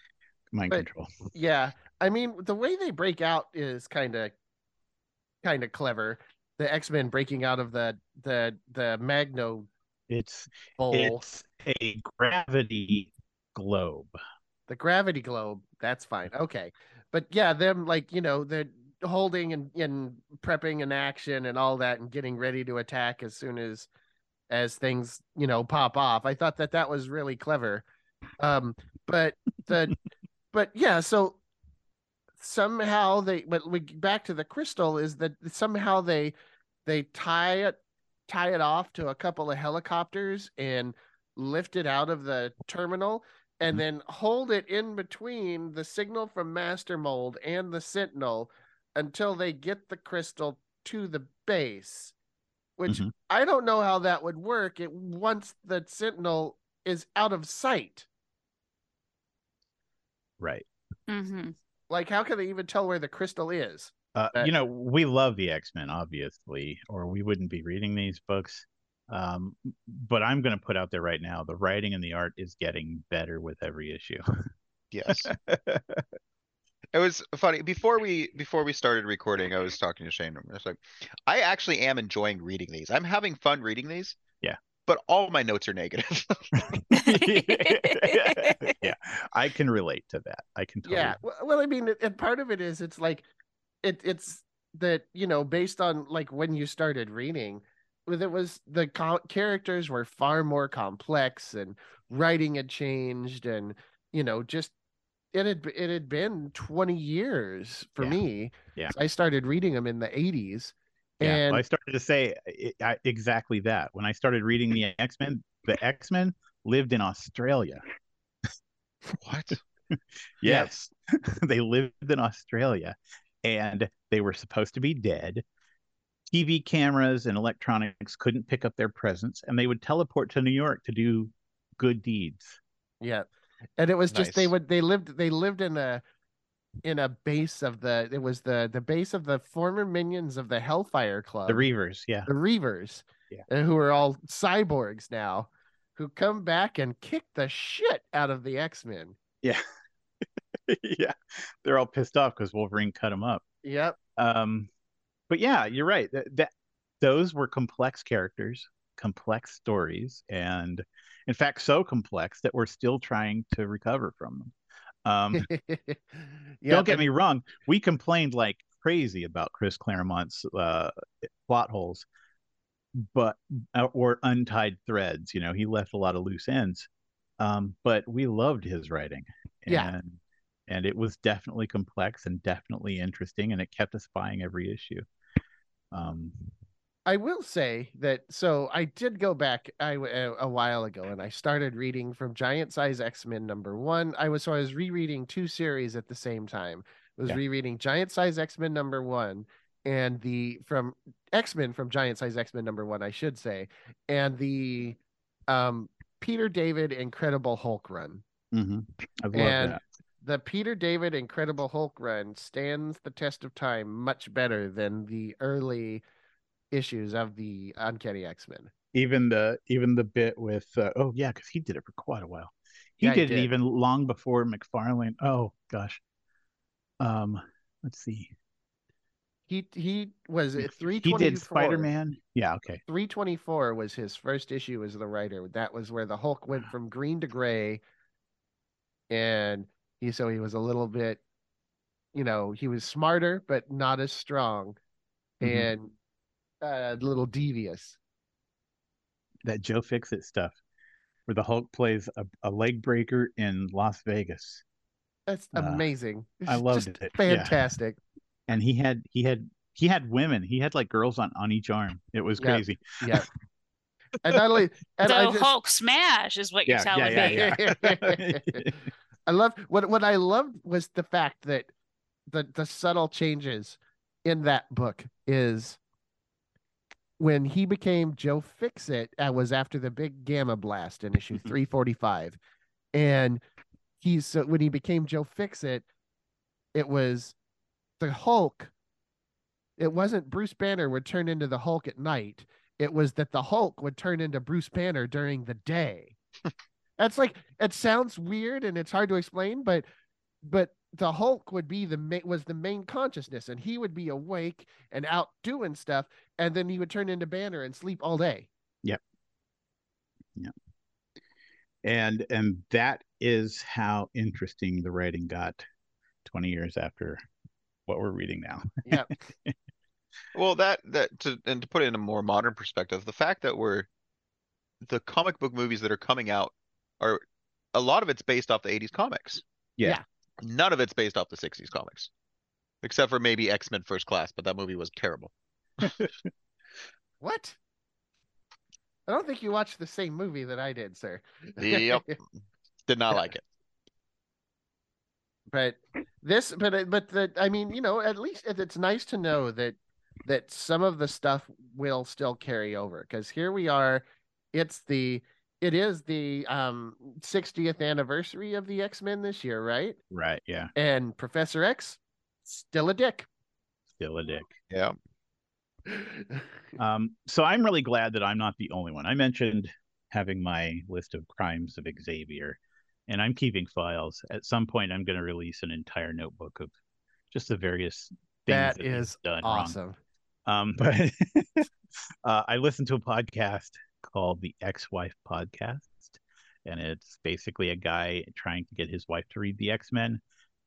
Mind But- control. yeah. I mean, the way they break out is kind of kind of clever. The X Men breaking out of the the the Magno It's bowl, it's a gravity globe. the gravity globe. That's fine. Okay, but yeah, them like you know they're holding and and prepping an action and all that and getting ready to attack as soon as as things you know pop off. I thought that that was really clever. Um, but the but yeah, so somehow they but we back to the crystal is that somehow they they tie it tie it off to a couple of helicopters and lift it out of the terminal and Mhm. then hold it in between the signal from master mold and the sentinel until they get the crystal to the base which Mhm. i don't know how that would work it once the sentinel is out of sight Right. hmm like how can they even tell where the crystal is Uh, That- you know, we love the X Men, obviously, or we wouldn't be reading these books. Um, but I'm going to put out there right now: the writing and the art is getting better with every issue. Yes. It was funny before we before we started recording. I was talking to Shane. I was like, I actually am enjoying reading these. I'm having fun reading these. Yeah. But all my notes are negative. yeah, I can relate to that. I can totally. Yeah. Well, well, I mean, and part of it is it's like it it's that you know based on like when you started reading, with it was the co- characters were far more complex and writing had changed and you know just it had it had been 20 years for Yeah. me. Yeah. I started reading them in the 80s. Yeah, and well, I started to say i I, exactly that when I started reading the X Men. The X Men lived in Australia. what? Yes, they lived in Australia, and they were supposed to be dead. TV cameras and electronics couldn't pick up their presence, and they would teleport to New York to do good deeds. Yeah. And it was just they would they lived they lived in a in a base of the it was the the base of the former minions of the Hellfire Club. The Reavers, yeah, the Reavers. Yeah. uh, Who are all cyborgs now who come back and kick the shit out of the X-Men. yeah, yeah. They're all pissed off because Wolverine cut them up. Yep. Um, but yeah, you're right. That, that those were complex characters, complex stories, and in fact, so complex that we're still trying to recover from them. Um, Yep, don't get me wrong, we complained like crazy about Chris Claremont's uh, plot holes, but uh, or untied threads. You know, he left a lot of loose ends. Um, but we loved his writing. And, Yeah. And it was definitely complex and definitely interesting, and it kept us buying every issue. Um, I will say that so I did go back I a, a while ago and I started reading from Giant Size X-Men number 1. I was so I was rereading two series at the same time. I was Yeah. rereading Giant Size X-Men number 1 and the from X-Men from Giant Size X-Men number 1 I should say and the um Peter David Incredible Hulk run. mhm. I love And- that. the Peter David Incredible Hulk run stands the test of time much better than the early issues of the Uncanny X Men. Even the even the bit with uh, oh yeah, because he did it for quite a while. He Yeah, he did it even long before McFarlane. Oh gosh. Um, let's see. He he was three He did Spider Man. Yeah. Okay. 324 was his first issue as the writer. That was where the Hulk went from green to gray. And he so he was a little bit, you know, he was smarter, but not as strong Mhm. and uh, a little devious. That Joe Fixit stuff, where the Hulk plays a, a leg breaker in Las Vegas, That's Uh, amazing. I It's loved just it, yeah. Fantastic. and he had he had he had women. He had like girls on on each arm. It was crazy. Yeah. and not only and so I just, Hulk smash is what you're Yeah, telling yeah, me. yeah, yeah. I love what what I loved was the fact that the the subtle changes in that book is when he became Joe Fixit, uh, was after the big gamma blast in issue Mhm. 345. And he's so when he became Joe Fixit, it was the Hulk. It wasn't Bruce Banner would turn into the Hulk at night. It was that the Hulk would turn into Bruce Banner during the day. That's like it sounds weird and it's hard to explain, but but the Hulk would be the ma- was the main consciousness, and he would be awake and out doing stuff, and then he would turn into Banner and sleep all day. Yep. Yep. And and that is how interesting the writing got 20 years after what we're reading now Yeah, Well, that that to and to put it in a more modern perspective, the fact that we're the comic book movies that are coming out are a lot of it's based off the 80s comics. Yeah. Yeah. None of it's based off the 60s comics. Except for maybe X-Men First Class, but that movie was terrible. what? I don't think you watched the same movie that I did, sir. Yep. Did not like it. but this but but the i mean you know at least it's nice to know that that some of the stuff will still carry over because here we are it's the it is the um 60th anniversary of the x-men this year right? Right yeah. And professor x still a dick. Still a dick. Yeah. um so i'm really glad that i'm not the only one. I mentioned having my list of crimes of xavier and i'm keeping files. At some point i'm going to release an entire notebook of just the various things that that, he's is done wrong. awesome. Um, but uh, I listened to a podcast called the Ex-Wife Podcast, and it's basically a guy trying to get his wife to read the X-Men.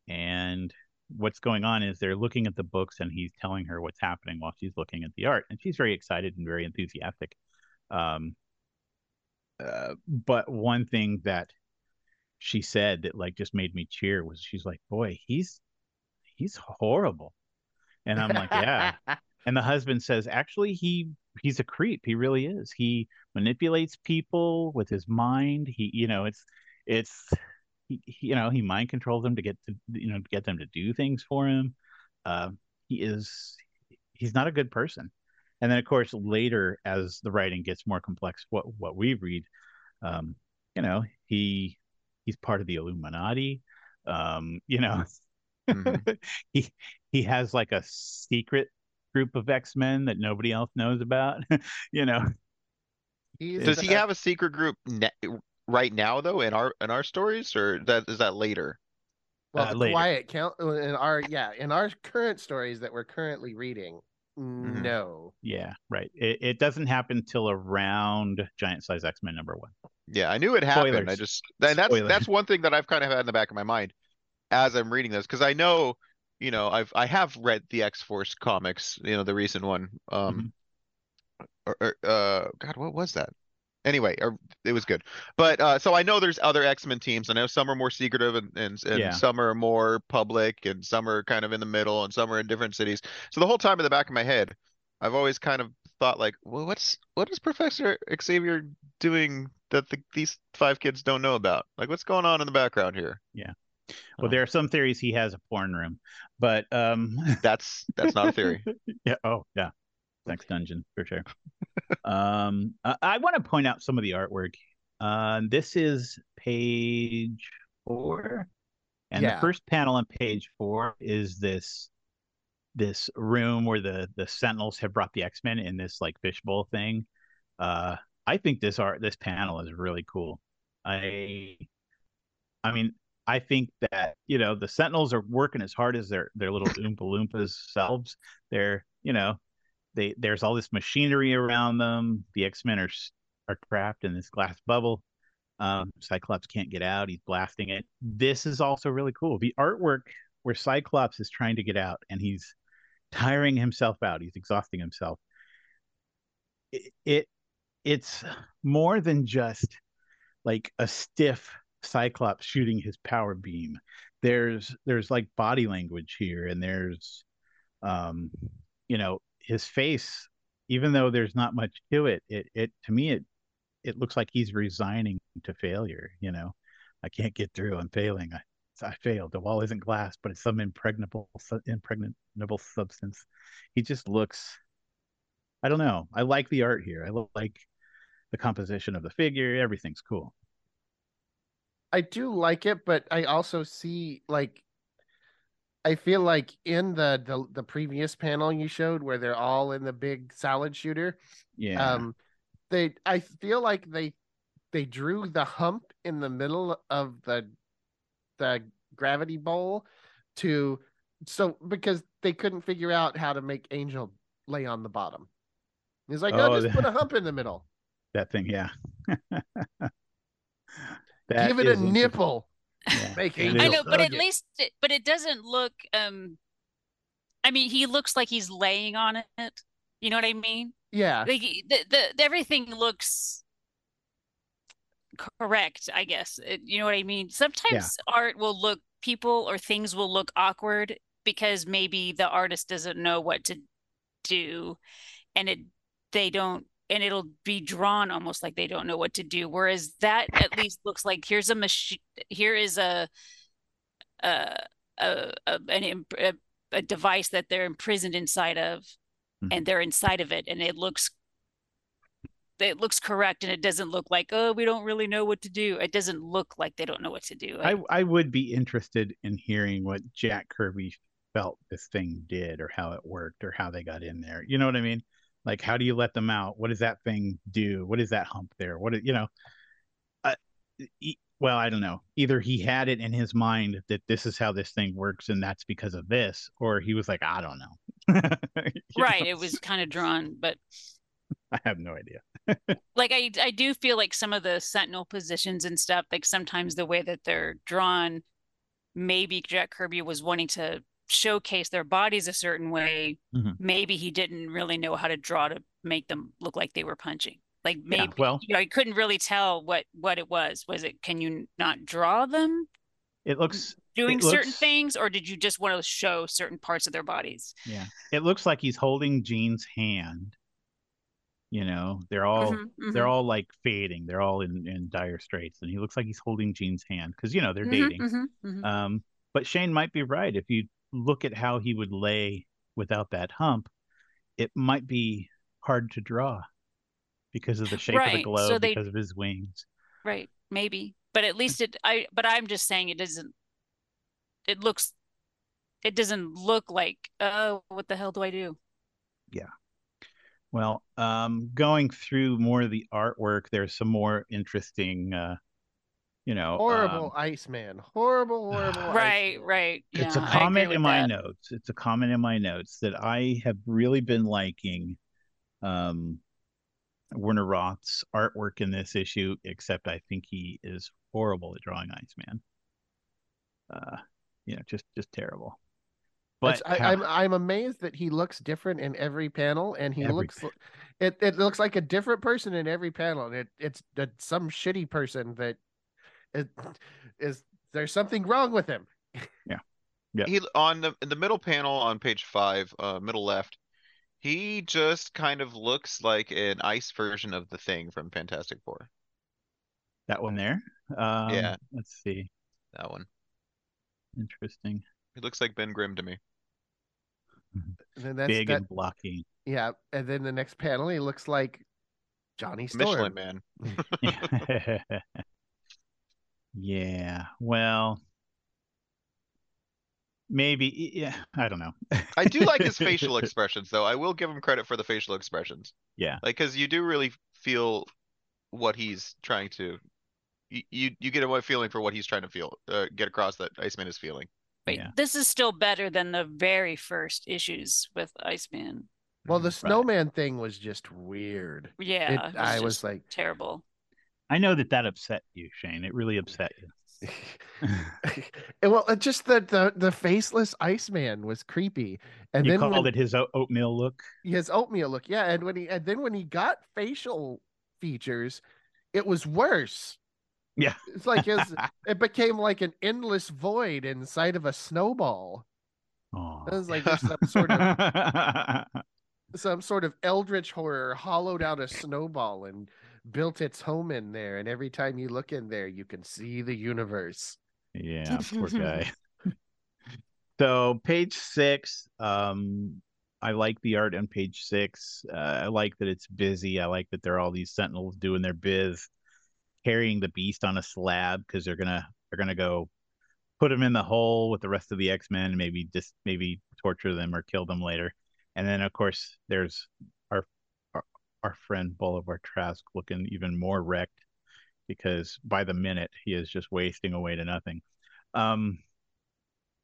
And what's going on is they're looking at the books, and he's telling her what's happening while she's looking at the art, and she's very excited and very enthusiastic. Um, uh, but one thing that she said that like just made me cheer was she's like, "Boy, he's he's horrible," and I'm like, "Yeah." and the husband says actually he he's a creep he really is. He manipulates people with his mind he you know it's it's he, he- you know he mind controls them to get to you know get them to do things for him. Uh, he is he's not a good person. And then of course later as the writing gets more complex what what we read um you know he he's part of the illuminati um you know. Mhm. he he has like a secret group of X-Men that nobody else knows about. you know, He's Does the- he have a secret group ne right now though in our in our stories or that is that later? well uh, the later. quiet count in our yeah in our current stories that we're currently reading Mm-hmm. no yeah, right. It, it doesn't happen till around Giant Size X-Men number one. Yeah, I knew it happened. I just and that's Spoiler. that's one thing that I've kind of had in the back of my mind as I'm reading this because I know, you know, I've I have read the X-Force comics, you know, the recent one. Um or, or, uh God, what was that? Anyway, or, it was good. But uh so I know there's other X-Men teams. I know some are more secretive and and, and Yeah. some are more public and some are kind of in the middle and some are in different cities. So the whole time in the back of my head, I've always kind of thought like, well, what's what is Professor Xavier doing that the, these five kids don't know about? Like, what's going on in the background here? Well, Oh. there are some theories he has a porn room, but um, That's that's not a theory. yeah. Oh, yeah. Sex dungeon for sure. um, I, I want to point out some of the artwork. Uh, this is page four, And Yeah. the first panel on page four is this this room where the the Sentinels have brought the X Men in this like fishbowl thing. Uh, I think this art this panel is really cool. I I mean, I think that you know the Sentinels are working as hard as their their little Oompa Loompas selves. They're you know they there's all this machinery around them. The X Men are are trapped in this glass bubble. Um, Cyclops can't get out. He's blasting it. This is also really cool. The artwork where Cyclops is trying to get out and he's tiring himself out. He's exhausting himself. It, it it's more than just like a stiff Cyclops shooting his power beam. There's there's like body language here, and there's um, you know, his face. Even though there's not much to it, it it to me it it looks like he's resigning to failure. You know, I can't get through. I'm failing. I I failed. The wall isn't glass, but it's some impregnable impregnable substance. He just looks. I don't know. I like the art here. I like the composition of the figure. Everything's cool. I do like it, but I also see like I feel like in the the, the previous panel you showed where they're all in the big salad shooter, Yeah. um they I feel like they they drew the hump in the middle of the the gravity bowl to so because they couldn't figure out how to make Angel lay on the bottom. He's like, oh, Oh, just the- put a hump in the middle. that thing. Yeah. That Give it a nipple. Yeah. Make It I know, but at it. least, it, but it doesn't look. Um, I mean, he looks like he's laying on it. You know what I mean? Yeah. Like the, the, the everything looks correct. I guess It- you know what I mean. Sometimes art will look, people or things will look awkward because maybe the artist doesn't know what to do, and it they don't. And it'll be drawn almost like they don't know what to do. Whereas that at least looks like here's a machine. Here is a a a, a an a, a device that they're imprisoned inside of Mhm. and they're inside of it and it looks it looks correct and it doesn't look like oh we don't really know what to do it doesn't look like they don't know what to do I, I would be interested in hearing what Jack Kirby felt this thing did or how it worked or how they got in there. You know what I mean? Like, how do you let them out? What does that thing do? What is that hump there? What, you know, uh, e- well, I don't know. Either he had it in his mind that this is how this thing works and that's because of this, or he was like, I don't know. Right know? it was kind of drawn but I have no idea. like I I do feel like some of the sentinel positions and stuff like sometimes the way that they're drawn maybe Jack Kirby was wanting to showcase their bodies a certain way Mhm. maybe he didn't really know how to draw to make them look like they were punching like Yeah, maybe well- you know I couldn't really tell what what it was was it can you not draw them It looks doing It certain looks- things or did you just want to show certain parts of their bodies Yeah. It looks like he's holding Jean's hand. You know, they're all Mhm, they're mhm, all like fading. They're all in, in dire straits. And he looks like he's holding Jean's hand because you know they're mhm, dating. mhm, mhm. Um, but Shane might be right. If you look at how he would lay without that hump, it might be hard to draw because of the shape of the globe, so they- because of his wings. right maybe but at least it I but I'm just saying it doesn't it looks it doesn't look like oh what the hell do I do Yeah. Well, um, going through more of the artwork, there's some more interesting, uh, you know, Horrible um, Iceman. Horrible, horrible. right Iceman. right it's yeah, a I agree comment in my that. notes. It's a comment in my notes that I have really been liking um, Werner Roth's artwork in this issue, except I think he is horrible at drawing Iceman. Uh, you know, just just terrible. But I, how- I'm I'm amazed that he looks different in every panel, and he Every looks it it looks like a different person in every panel. And it it's that some shitty person that is is there's something wrong with him. Yeah. Yeah. He, on the, in the middle panel on page five, uh, middle left, he just kind of looks like an ice version of the thing from Fantastic Four. that one there. Um, Yeah. Let's see. That one. Interesting. He looks like Ben Grimm to me. And then that's Big that, and blocky. yeah. And then the next panel, he looks like Johnny Storm. Michelin Man. yeah. yeah. Well, maybe yeah, I don't know. I do like his facial expressions, though. I will give him credit for the facial expressions. Yeah. Like, because you do really feel what he's trying to. You you, you get a feeling for what he's trying to feel, uh, get across that Iceman is feeling. Wait, Yeah. this is still better than the very first issues with Iceman. Well, the Right. snowman thing was just weird. Yeah, It, it was I was like, terrible. I know that that upset you, Shane. It really upset you. well, just the, the the faceless Iceman was creepy, and you then called when, it his oatmeal look. his oatmeal look, yeah, and when he and then when he got facial features, it was worse. Yeah. It's like his it became like an endless void inside of a snowball. Oh. It was like some sort of some sort of eldritch horror hollowed out a snowball and built its home in there, and every time you look in there, you can see the universe. yeah, poor guy. so page six, um, I like the art on page six. Uh, I like that it's busy. I like that there are all these sentinels doing their biz, carrying the beast on a slab because they're gonna they're gonna go put him in the hole with the rest of the X Men and maybe just maybe torture them or kill them later. And then of course there's our friend Bolivar Trask looking even more wrecked because by the minute he is just wasting away to nothing. Um,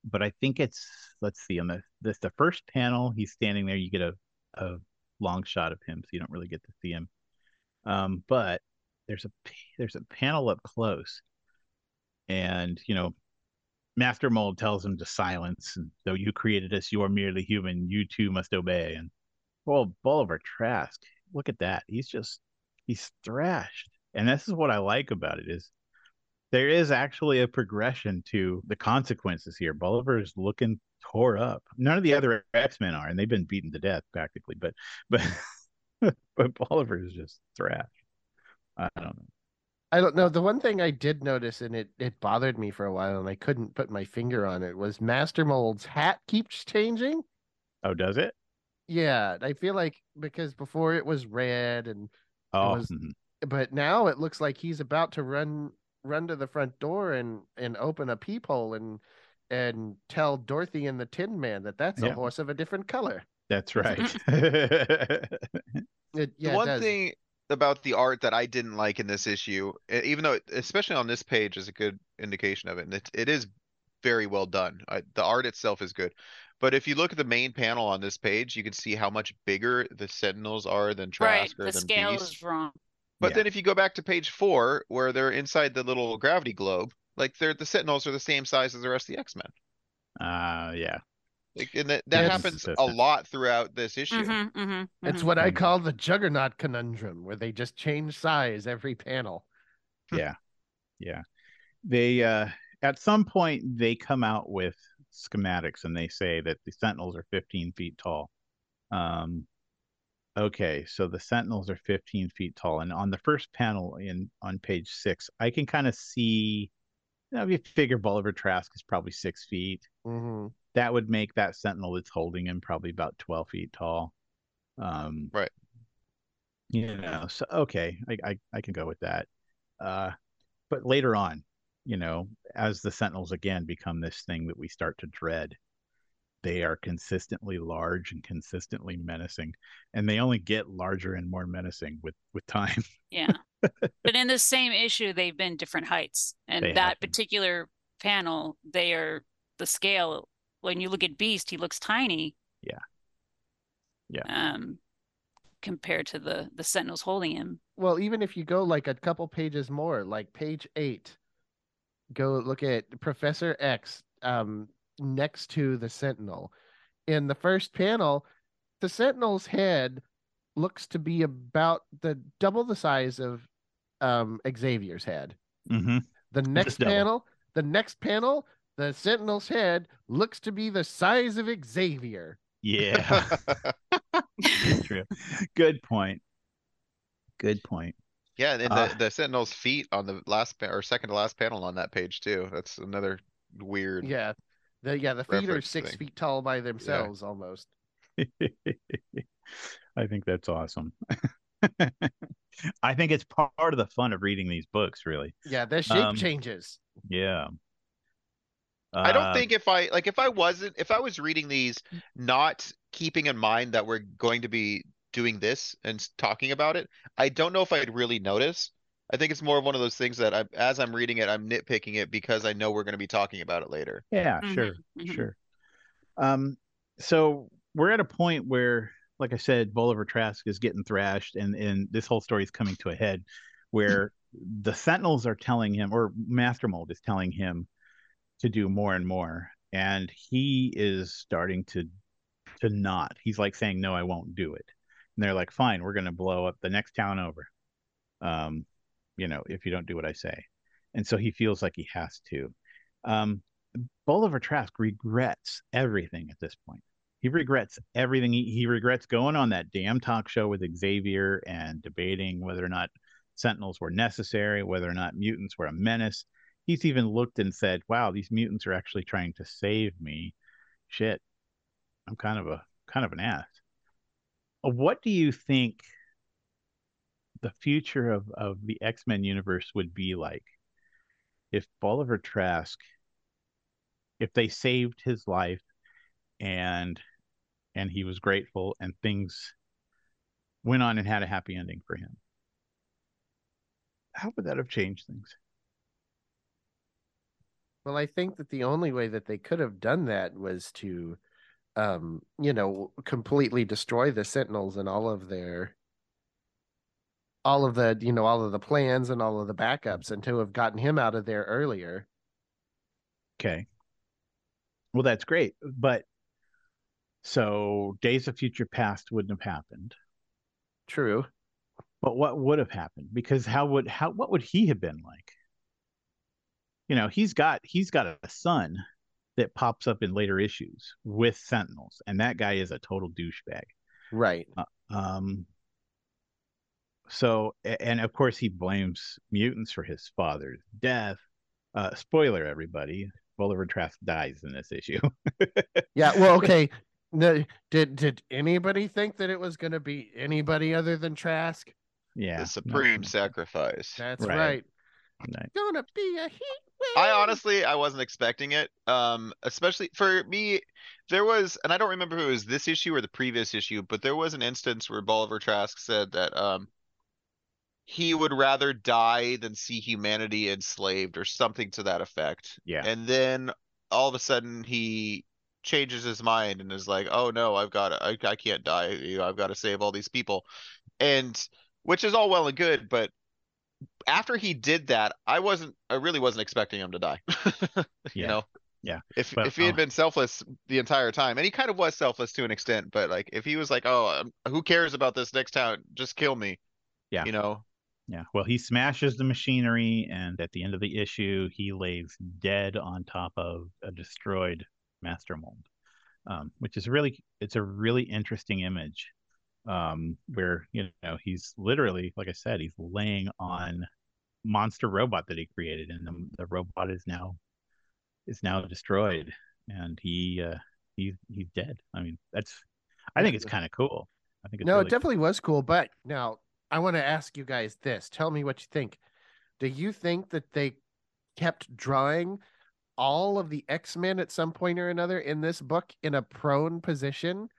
but I think it's let's see on the this the first panel he's standing there. You get a a long shot of him, so you don't really get to see him. Um, but there's a there's a panel up close, and you know, Master Mold tells him to silence. And though you created us, you are merely human. You too must obey. And well, Bolivar Trask, look at that. He's just he's thrashed, and this is what I like about it is there is actually a progression to the consequences here. Bolivar is looking tore up. None of the other X Men are, and they've been beaten to death practically. But but but Bolivar is just thrashed. I don't know. I don't know. The one thing I did notice, and it, it bothered me for a while, and I couldn't put my finger on it, was Master Mold's hat keeps changing. Oh, does it? Yeah, I feel like because before it was red, and Oh, was- mhm. but now it looks like he's about to run run to the front door and and open a peephole and and tell Dorothy and the Tin Man that that's a horse of a different color. that's right. It, yeah, the one does. thing about the art that I didn't like in this issue, even though, it, especially on this page, is a good indication of it, and it, it is very well done. I, the art itself is good, but if you look at the main panel on this page, you can see how much bigger the Sentinels are than Right, Trask or the than scale Beast. is wrong. But Yeah. then if you go back to page four, where they're inside the little gravity globe, like they're the Sentinels are the same size as the rest of the X Men. uh, yeah. Like, and that, that It's happens a lot throughout this issue. Mhm, mhm, It's mhm. what I call the Juggernaut conundrum, where they just change size every panel. yeah yeah they uh at some point they come out with schematics and they say that the sentinels are 15 feet tall um okay so the sentinels are 15 feet tall and on the first panel in on page six i can kind of see you know, if you figure Bolivar Trask is probably six feet, hmm that would make that sentinel that's holding him probably about 12 feet tall. Um, Right. You know, so okay, I, I, I can go with that. Uh, but later on, you know, as the sentinels again become this thing that we start to dread, they are consistently large and consistently menacing, and they only get larger and more menacing with with time. Yeah. but in the same issue, they've been different heights. And They that been. particular panel, they are the scale. When you look at Beast, he looks tiny. Yeah. Yeah. Um, compared to the the Sentinels holding him. Well, even if you go like a couple pages more, like page eight, go look at Professor X um, next to the Sentinel. In the first panel, the Sentinel's head looks to be about the double the size of um, Xavier's head. Mm-hmm. The next double. panel, the next panel, the Sentinel's head looks to be the size of Xavier. Yeah. True. Good point. Good point. Yeah, and Uh, the, the Sentinel's feet on the last pa- or second to last panel on that page too. That's another weird. Yeah. The yeah, the feet are six thing. feet tall by themselves almost. I think that's awesome. I think it's part of the fun of reading these books, really. Yeah, their shape Um, changes. Yeah. I don't Uh, think if I, like, if I wasn't, if I was reading these, not keeping in mind that we're going to be doing this and talking about it, I don't know if I'd really notice. I think it's more of one of those things that I, as I'm reading it, I'm nitpicking it because I know we're gonna be talking about it later. Yeah, Mhm, sure, mhm. sure. Um, so we're at a point where, like I said, Bolivar Trask is getting thrashed, and and this whole story is coming to a head, where the Sentinels are telling him, or Master Mold is telling him, to do more and more, and he is starting to to not. He's like saying, "No, I won't do it," and they're like, "Fine, we're going to blow up the next town over." Um, you know, if you don't do what I say, and so he feels like he has to. Um, Bolivar Trask regrets everything at this point. He regrets everything. He, he regrets going on that damn talk show with Xavier and debating whether or not Sentinels were necessary, whether or not mutants were a menace. He's even looked and said, "Wow, these mutants are actually trying to save me." Shit, I'm kind of a kind of an ass. What do you think the future of of the X Men universe would be like if Bolivar Trask if they saved his life and and he was grateful and things went on and had a happy ending for him? How would that have changed things? Well, I think that the only way that they could have done that was to, um, you know, completely destroy the Sentinels and all of their, all of the, you know, all of the plans and all of the backups, and to have gotten him out of there earlier. okay. Well that's great but so days of future past wouldn't have happened. True. but what would have happened? Because how would how what would he have been like? You know he's got he's got a son that pops up in later issues with sentinels and that guy is a total douchebag Right. um so and of course he blames mutants for his father's death uh spoiler everybody Bolivar Trask dies in this issue Yeah. Well, okay. No, did did anybody think that it was going to be anybody other than Trask? yeah The no, supreme sacrifice. That's Right. right. Right. Gonna be a heat wave. I honestly, I wasn't expecting it. Um, especially for me, there was, and I don't remember if it was this issue or the previous issue, but there was an instance where Bolivar Trask said that, um, he would rather die than see humanity enslaved or something to that effect. Yeah. And then all of a sudden he changes his mind and is like, "Oh no, I've got to, I, I can't die. You know, I've got to save all these people." And which is all well and good, but after he did that, I wasn't, I really wasn't expecting him to die. You Yeah. know? Yeah. If But, if he had uh, been selfless the entire time, and he kind of was selfless to an extent, but like if he was like, "Oh, um, who cares about this next town? Just kill me." Yeah. You know, Yeah, well, he smashes the machinery, and at the end of the issue, he lays dead on top of a destroyed master mold, um, which is really it's a really interesting image, um, where you know he's literally, like I said, he's laying on monster robot that he created, and the, the robot is now is now destroyed, and he uh, he's he's dead. I mean, that's I think it's kind of cool. I think it's No, really it definitely was cool. But now I want to ask you guys this. Tell me what you think. Do you think that they kept drawing all of the X Men at some point or another in this book in a prone position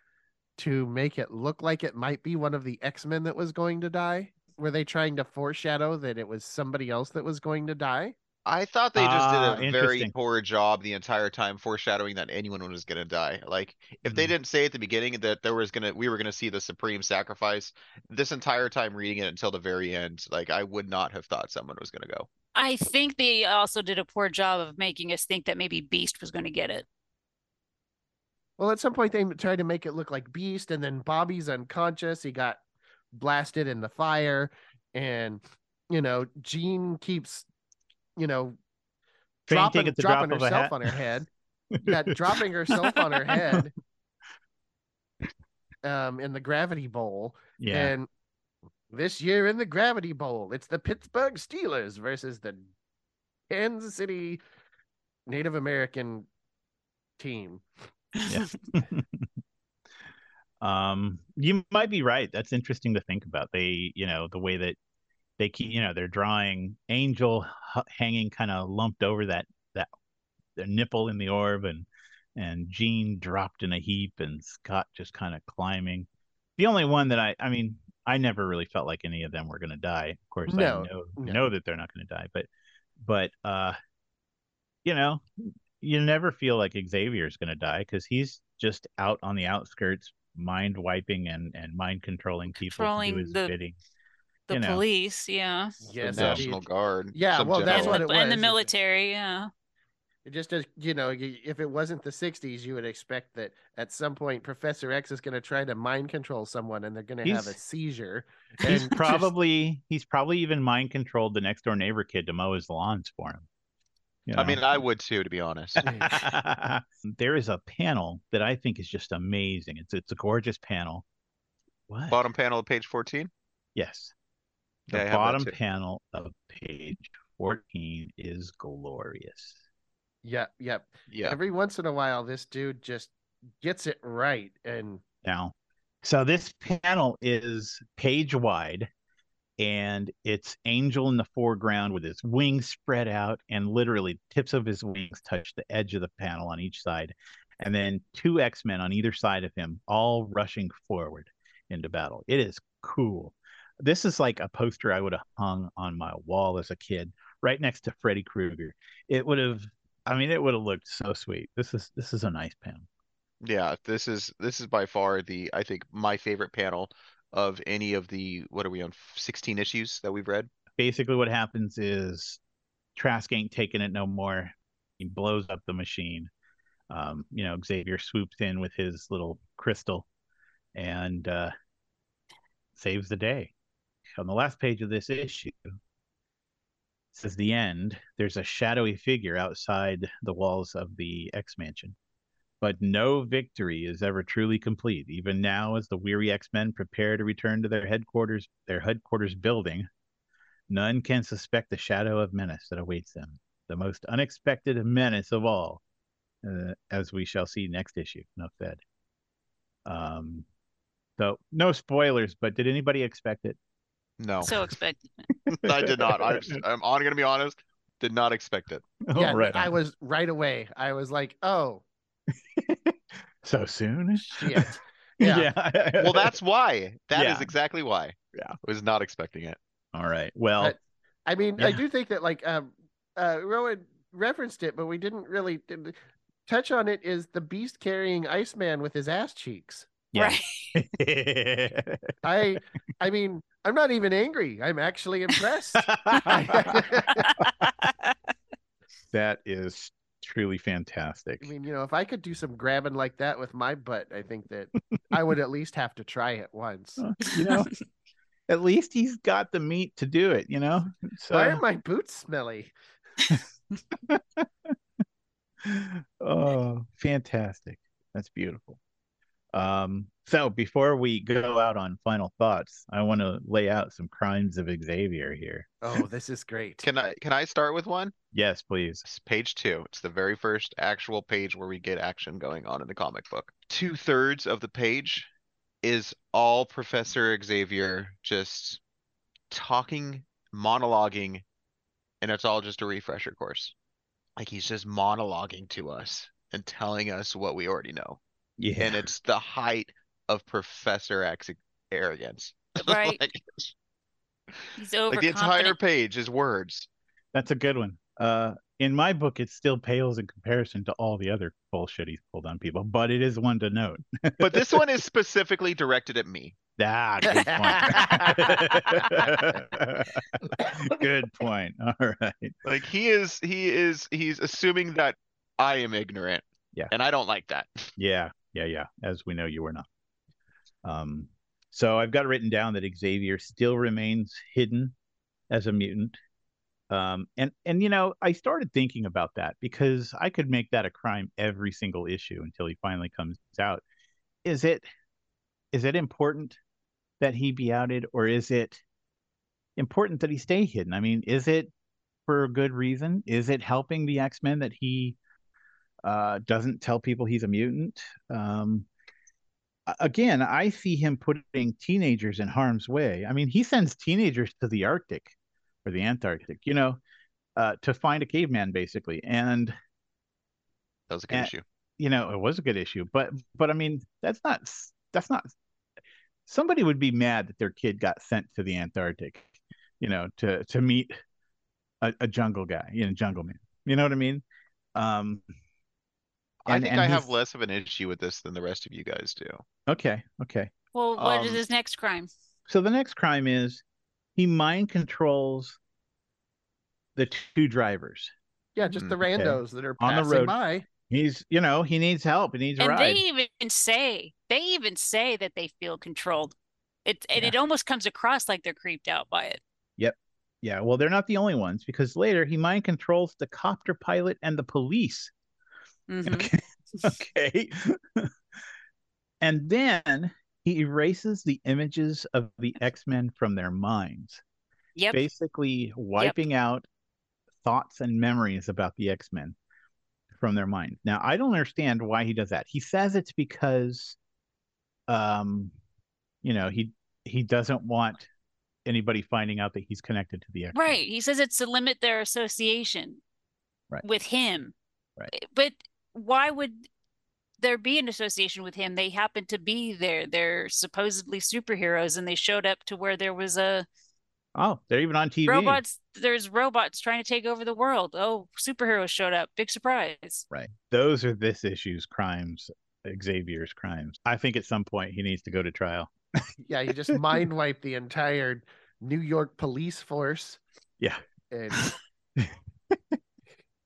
to make it look like it might be one of the X Men that was going to die? Were they trying to foreshadow that it was somebody else that was going to die? I thought they just Ah, did a very poor job the entire time foreshadowing that anyone was gonna die. Like, if they Mhm. didn't say at the beginning that there was gonna, we were gonna see the supreme sacrifice, this entire time reading it until the very end, like I would not have thought someone was gonna go. I think they also did a poor job of making us think that maybe Beast was going to get it. Well, at some point they tried to make it look like Beast, and then Bobby's unconscious. He got blasted in the fire, and you know, Jean keeps, you know, dropping at the dropping drop herself on her head. Yeah, dropping herself on her head. Um, in the gravity bowl, yeah. and this year in the gravity bowl, it's the Pittsburgh Steelers versus the Kansas City Native American team. Yeah. um, you might be right. That's interesting to think about. They, you know, the way that they keep, you know, they're drawing Angel h- hanging kind of lumped over that that their nipple in the orb, and and Jean dropped in a heap, and Scott just kind of climbing. The only one that I, I mean, I never really felt like any of them were going to die. Of course, No, I know no. know that they're not going to die, but but uh, you know, you never feel like Xavier's going to die because he's just out on the outskirts, mind wiping and and mind controlling people to do Controlling his the- bidding. The You know. police, yeah. Yes, the National. Guard. Yeah, some well, that's what it the, and the military, yeah. It just as you know, if it wasn't the '60s, you would expect that at some point Professor X is going to try to mind control someone, and they're going to have a seizure. He's and just- probably he's probably even mind controlled the next door neighbor kid to mow his lawns for him. You I mean, I would too, to be honest. there is a panel that I think is just amazing. It's it's a gorgeous panel. What? Bottom panel of page 14. Yes. The have that bottom panel of page 14 is glorious. Yep, yep. Yeah. Every once in a while, this dude just gets it right, and Now, so this panel is page wide and it's Angel in the foreground with his wings spread out and literally tips of his wings touch the edge of the panel on each side. And then two X Men on either side of him, all rushing forward into battle. It is cool. This is like a poster I would have hung on my wall as a kid, right next to Freddy Krueger. It would have, I mean, it would have looked so sweet. This is this is a nice panel. Yeah, this is this is by far the I think my favorite panel of any of the what are we on 16 issues that we've read? basically what happens is Trask ain't taking it no more. He blows up the machine. Um, you know, Xavier swoops in with his little crystal and uh, saves the day. On the last page of this issue, says the end. There's a shadowy figure outside the walls of the X Mansion. But no victory is ever truly complete. Even now, as the weary X Men prepare to return to their headquarters, their headquarters building, None can suspect the shadow of menace that awaits them, the most unexpected menace of all, uh, as we shall see next issue. Enough said. Um, so no spoilers, but did anybody expect it? No, So expected. I did not. I, I'm on gonna be honest. Did not expect it. Oh, yeah, right I was right away. I was like, oh so soon. shit. Yeah. Well, that's why. That is Yeah. exactly why. Yeah. Was not expecting it. all right. Well, But- I mean, I do think that like um uh Rowan referenced it, but we didn't really did- touch on it is the beast carrying Iceman with his ass cheeks. yeah. Right. I I mean, I'm not even angry. I'm actually impressed. that is truly fantastic. I mean, you know, if I could do some grabbing like that with my butt, I think that I would at least have to try it once. You know, at least he's got the meat to do it. You know. So, Why are my boots smelly? oh, fantastic. That's beautiful. Um, so before we go out on final thoughts, I want to lay out some crimes of Xavier here. Oh, this is great. Can I can I start with one? Yes, please. It's page two. It's the very first actual page where we get action going on in the comic book. Two thirds of the page is all Professor Xavier just talking, monologuing, and it's all just a refresher course. Like he's just monologuing to us and telling us what we already know. Yeah. And it's the height of Professor X arrogance. Right. like, He's like the entire page is words. That's a good one. Uh, in my book, it still pales in comparison to all the other bullshit he's pulled on people, but it is one to note. But this one is specifically directed at me. Ah, good point. good point. All right. Like he is, he is, he's assuming that I am ignorant. Yeah. And I don't like that. Yeah, yeah, yeah. As we know, you were not. Um, so I've got written down that Xavier still remains hidden as a mutant. Um, and and you know, I started thinking about that because I could make that a crime every single issue until he finally comes out. Is it is it important that he be outed, or is it important that he stay hidden? I mean, is it for a good reason? Is it helping the X Men that he uh, doesn't tell people he's a mutant. Um, again, I see him putting teenagers in harm's way. I mean, he sends teenagers to the Arctic or the Antarctic, you know, uh, to find a caveman, basically. And That was a good And- issue. you know, it was a good issue, but but I mean, that's not that's not somebody would be mad that their kid got sent to the Antarctic, you know, to to meet a, a jungle guy, you know, jungle man. You know what I mean? Um I and- think and I have he's- less of an issue with this than the rest of you guys do. Okay, okay. Well, what is Um, his next crime? So the next crime is he mind controls the two drivers. Yeah, just the Mm, okay. randos that are On the passing road. by. He's, you know, he needs help. He needs a And ride. they even say they even say that they feel controlled. It and Yeah. it almost comes across like they're creeped out by it. Yep. Yeah, well, they're not the only ones because later he mind controls the copter pilot and the police. Mhm. Okay. okay. and then he erases the images of the X-Men from their minds, Yep. basically wiping out thoughts and memories about the X-Men from their mind. Now, I don't understand why he does that. He says it's because um you know, he he doesn't want anybody finding out that he's connected to the X-Men. Right. He says it's to limit their association Right. with him. Right. But why would there be an association with him? They happen to be there. They're supposedly superheroes and they showed up to where there was a Oh, they're even on TV. robots there's robots trying to take over the world. Oh, superheroes showed up. Big surprise. Right. Those are this issue's crimes, Xavier's crimes. I think at some point he needs to go to trial. Yeah, you just mind wipe the entire New York police force. Yeah. And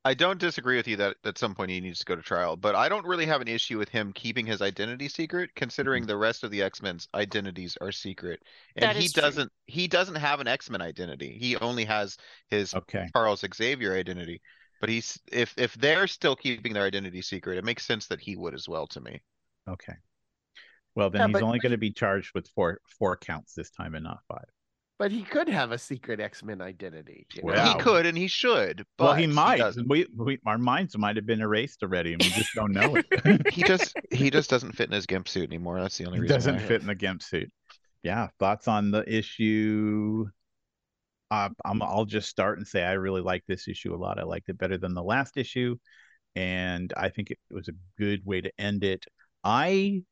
I don't disagree with you that at some point he needs to go to trial, but I don't really have an issue with him keeping his identity secret, Mm-hmm. considering the rest of the X-Men's identities are secret. And That he doesn't he doesn't have an X-Men identity. He only has his Okay. Charles Xavier identity. But he's if if they're still keeping their identity secret, it makes sense that he would as well to me. Okay. Well, then Yeah, he's but- only going to be charged with four four counts this time and not five. But he could have a secret X-Men identity. you know? Well, He could and he should, but well, he might. doesn't. we, we our minds might have been erased already, and we just don't know it. He just he just doesn't fit in his gimp suit anymore. That's the only It reason. doesn't fit in the gimp suit. Yeah. Thoughts on the issue? Uh, I'm, I'll just start and say I really like this issue a lot. I liked it better than the last issue, and I think it was a good way to end it. I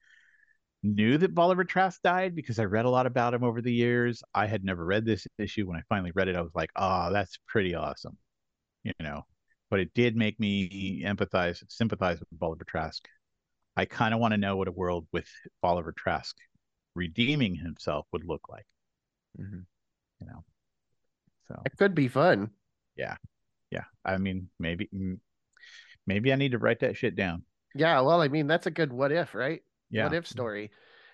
knew that Bolivar Trask died because I read a lot about him over the years. I had never read this issue. When I finally read it, I was like, "Oh, that's pretty awesome," you know. But it did make me empathize, sympathize with Bolivar Trask. I kind of want to know what a world with Bolivar Trask redeeming himself would look like, Mhm. you know. So It could be fun. yeah, yeah. I mean, maybe, maybe I need to write that shit down. Yeah, well, I mean, that's a good what if, right? Yeah, What if story.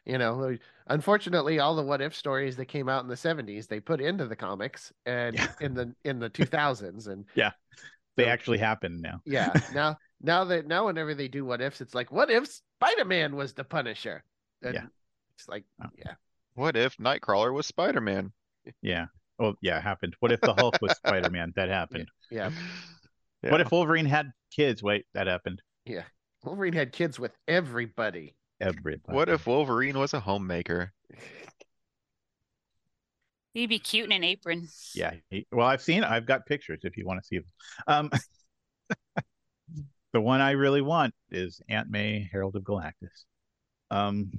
You know, unfortunately, all the what if stories that came out in the 70s, they put into the comics and Yeah. in the in the 2000s and yeah, they so- actually happen now. yeah, now now that now whenever they do what ifs, it's like what if Spider-Man was the Punisher? And Yeah. It's like, Oh. yeah. What if Nightcrawler was Spider-Man? Yeah. Oh, yeah, it happened. What if the Hulk was Spider Man? That happened. Yeah. What if Wolverine had kids? Wait, that happened. Yeah. Wolverine had kids with everybody. Everybody. What if Wolverine was a homemaker? He'd be cute in an apron. Yeah. he- well, I've seen. I've got pictures if you want to see them. Um, the one I really want is Aunt May, Herald of Galactus. Um.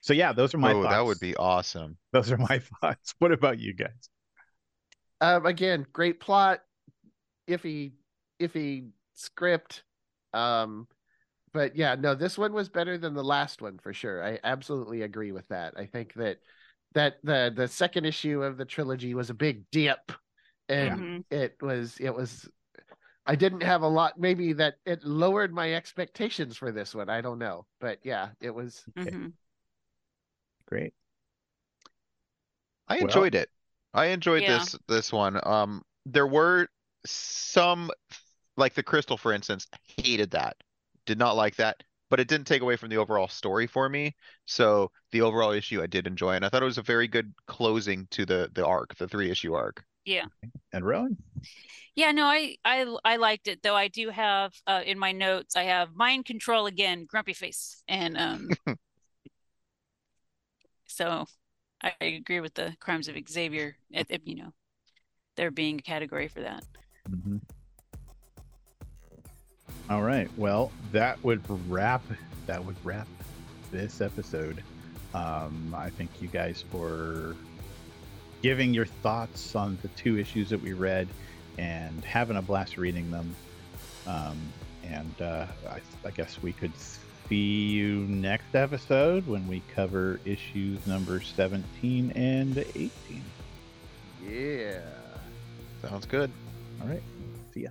So yeah, those are my oh, thoughts. that would be awesome. Those are my thoughts. What about you guys? Um, again, great plot, iffy, iffy script. Um, but yeah, no, this one was better than the last one for sure. I absolutely agree with that. I think that that the the second issue of the trilogy was a big dip, and Mhm. it was it was. I didn't have a lot. Maybe that it lowered my expectations for this one. I don't know, but yeah, it was. Okay. Mhm. Great. I Well- enjoyed it. I enjoyed Yeah. this this one. Um, there were some, like the crystal, for instance, hated that, did not like that, but it didn't take away from the overall story for me. So the overall issue I did enjoy, and I thought it was a very good closing to the the arc, the three issue arc. Yeah. And Rowan. Yeah, no, I I I liked it though. I do have uh in my notes I have mind control again, grumpy face, and um. so, I agree with the crimes of Xavier. It, it- you know, there being a category for that. Mhm. All right. Well, that would wrap. That would wrap this episode. Um, I thank you guys for giving your thoughts on the two issues that we read and having a blast reading them. Um, and uh, I, I guess we could see you next episode when we cover issues number 17 and 18. Yeah. Sounds good. All right. See ya.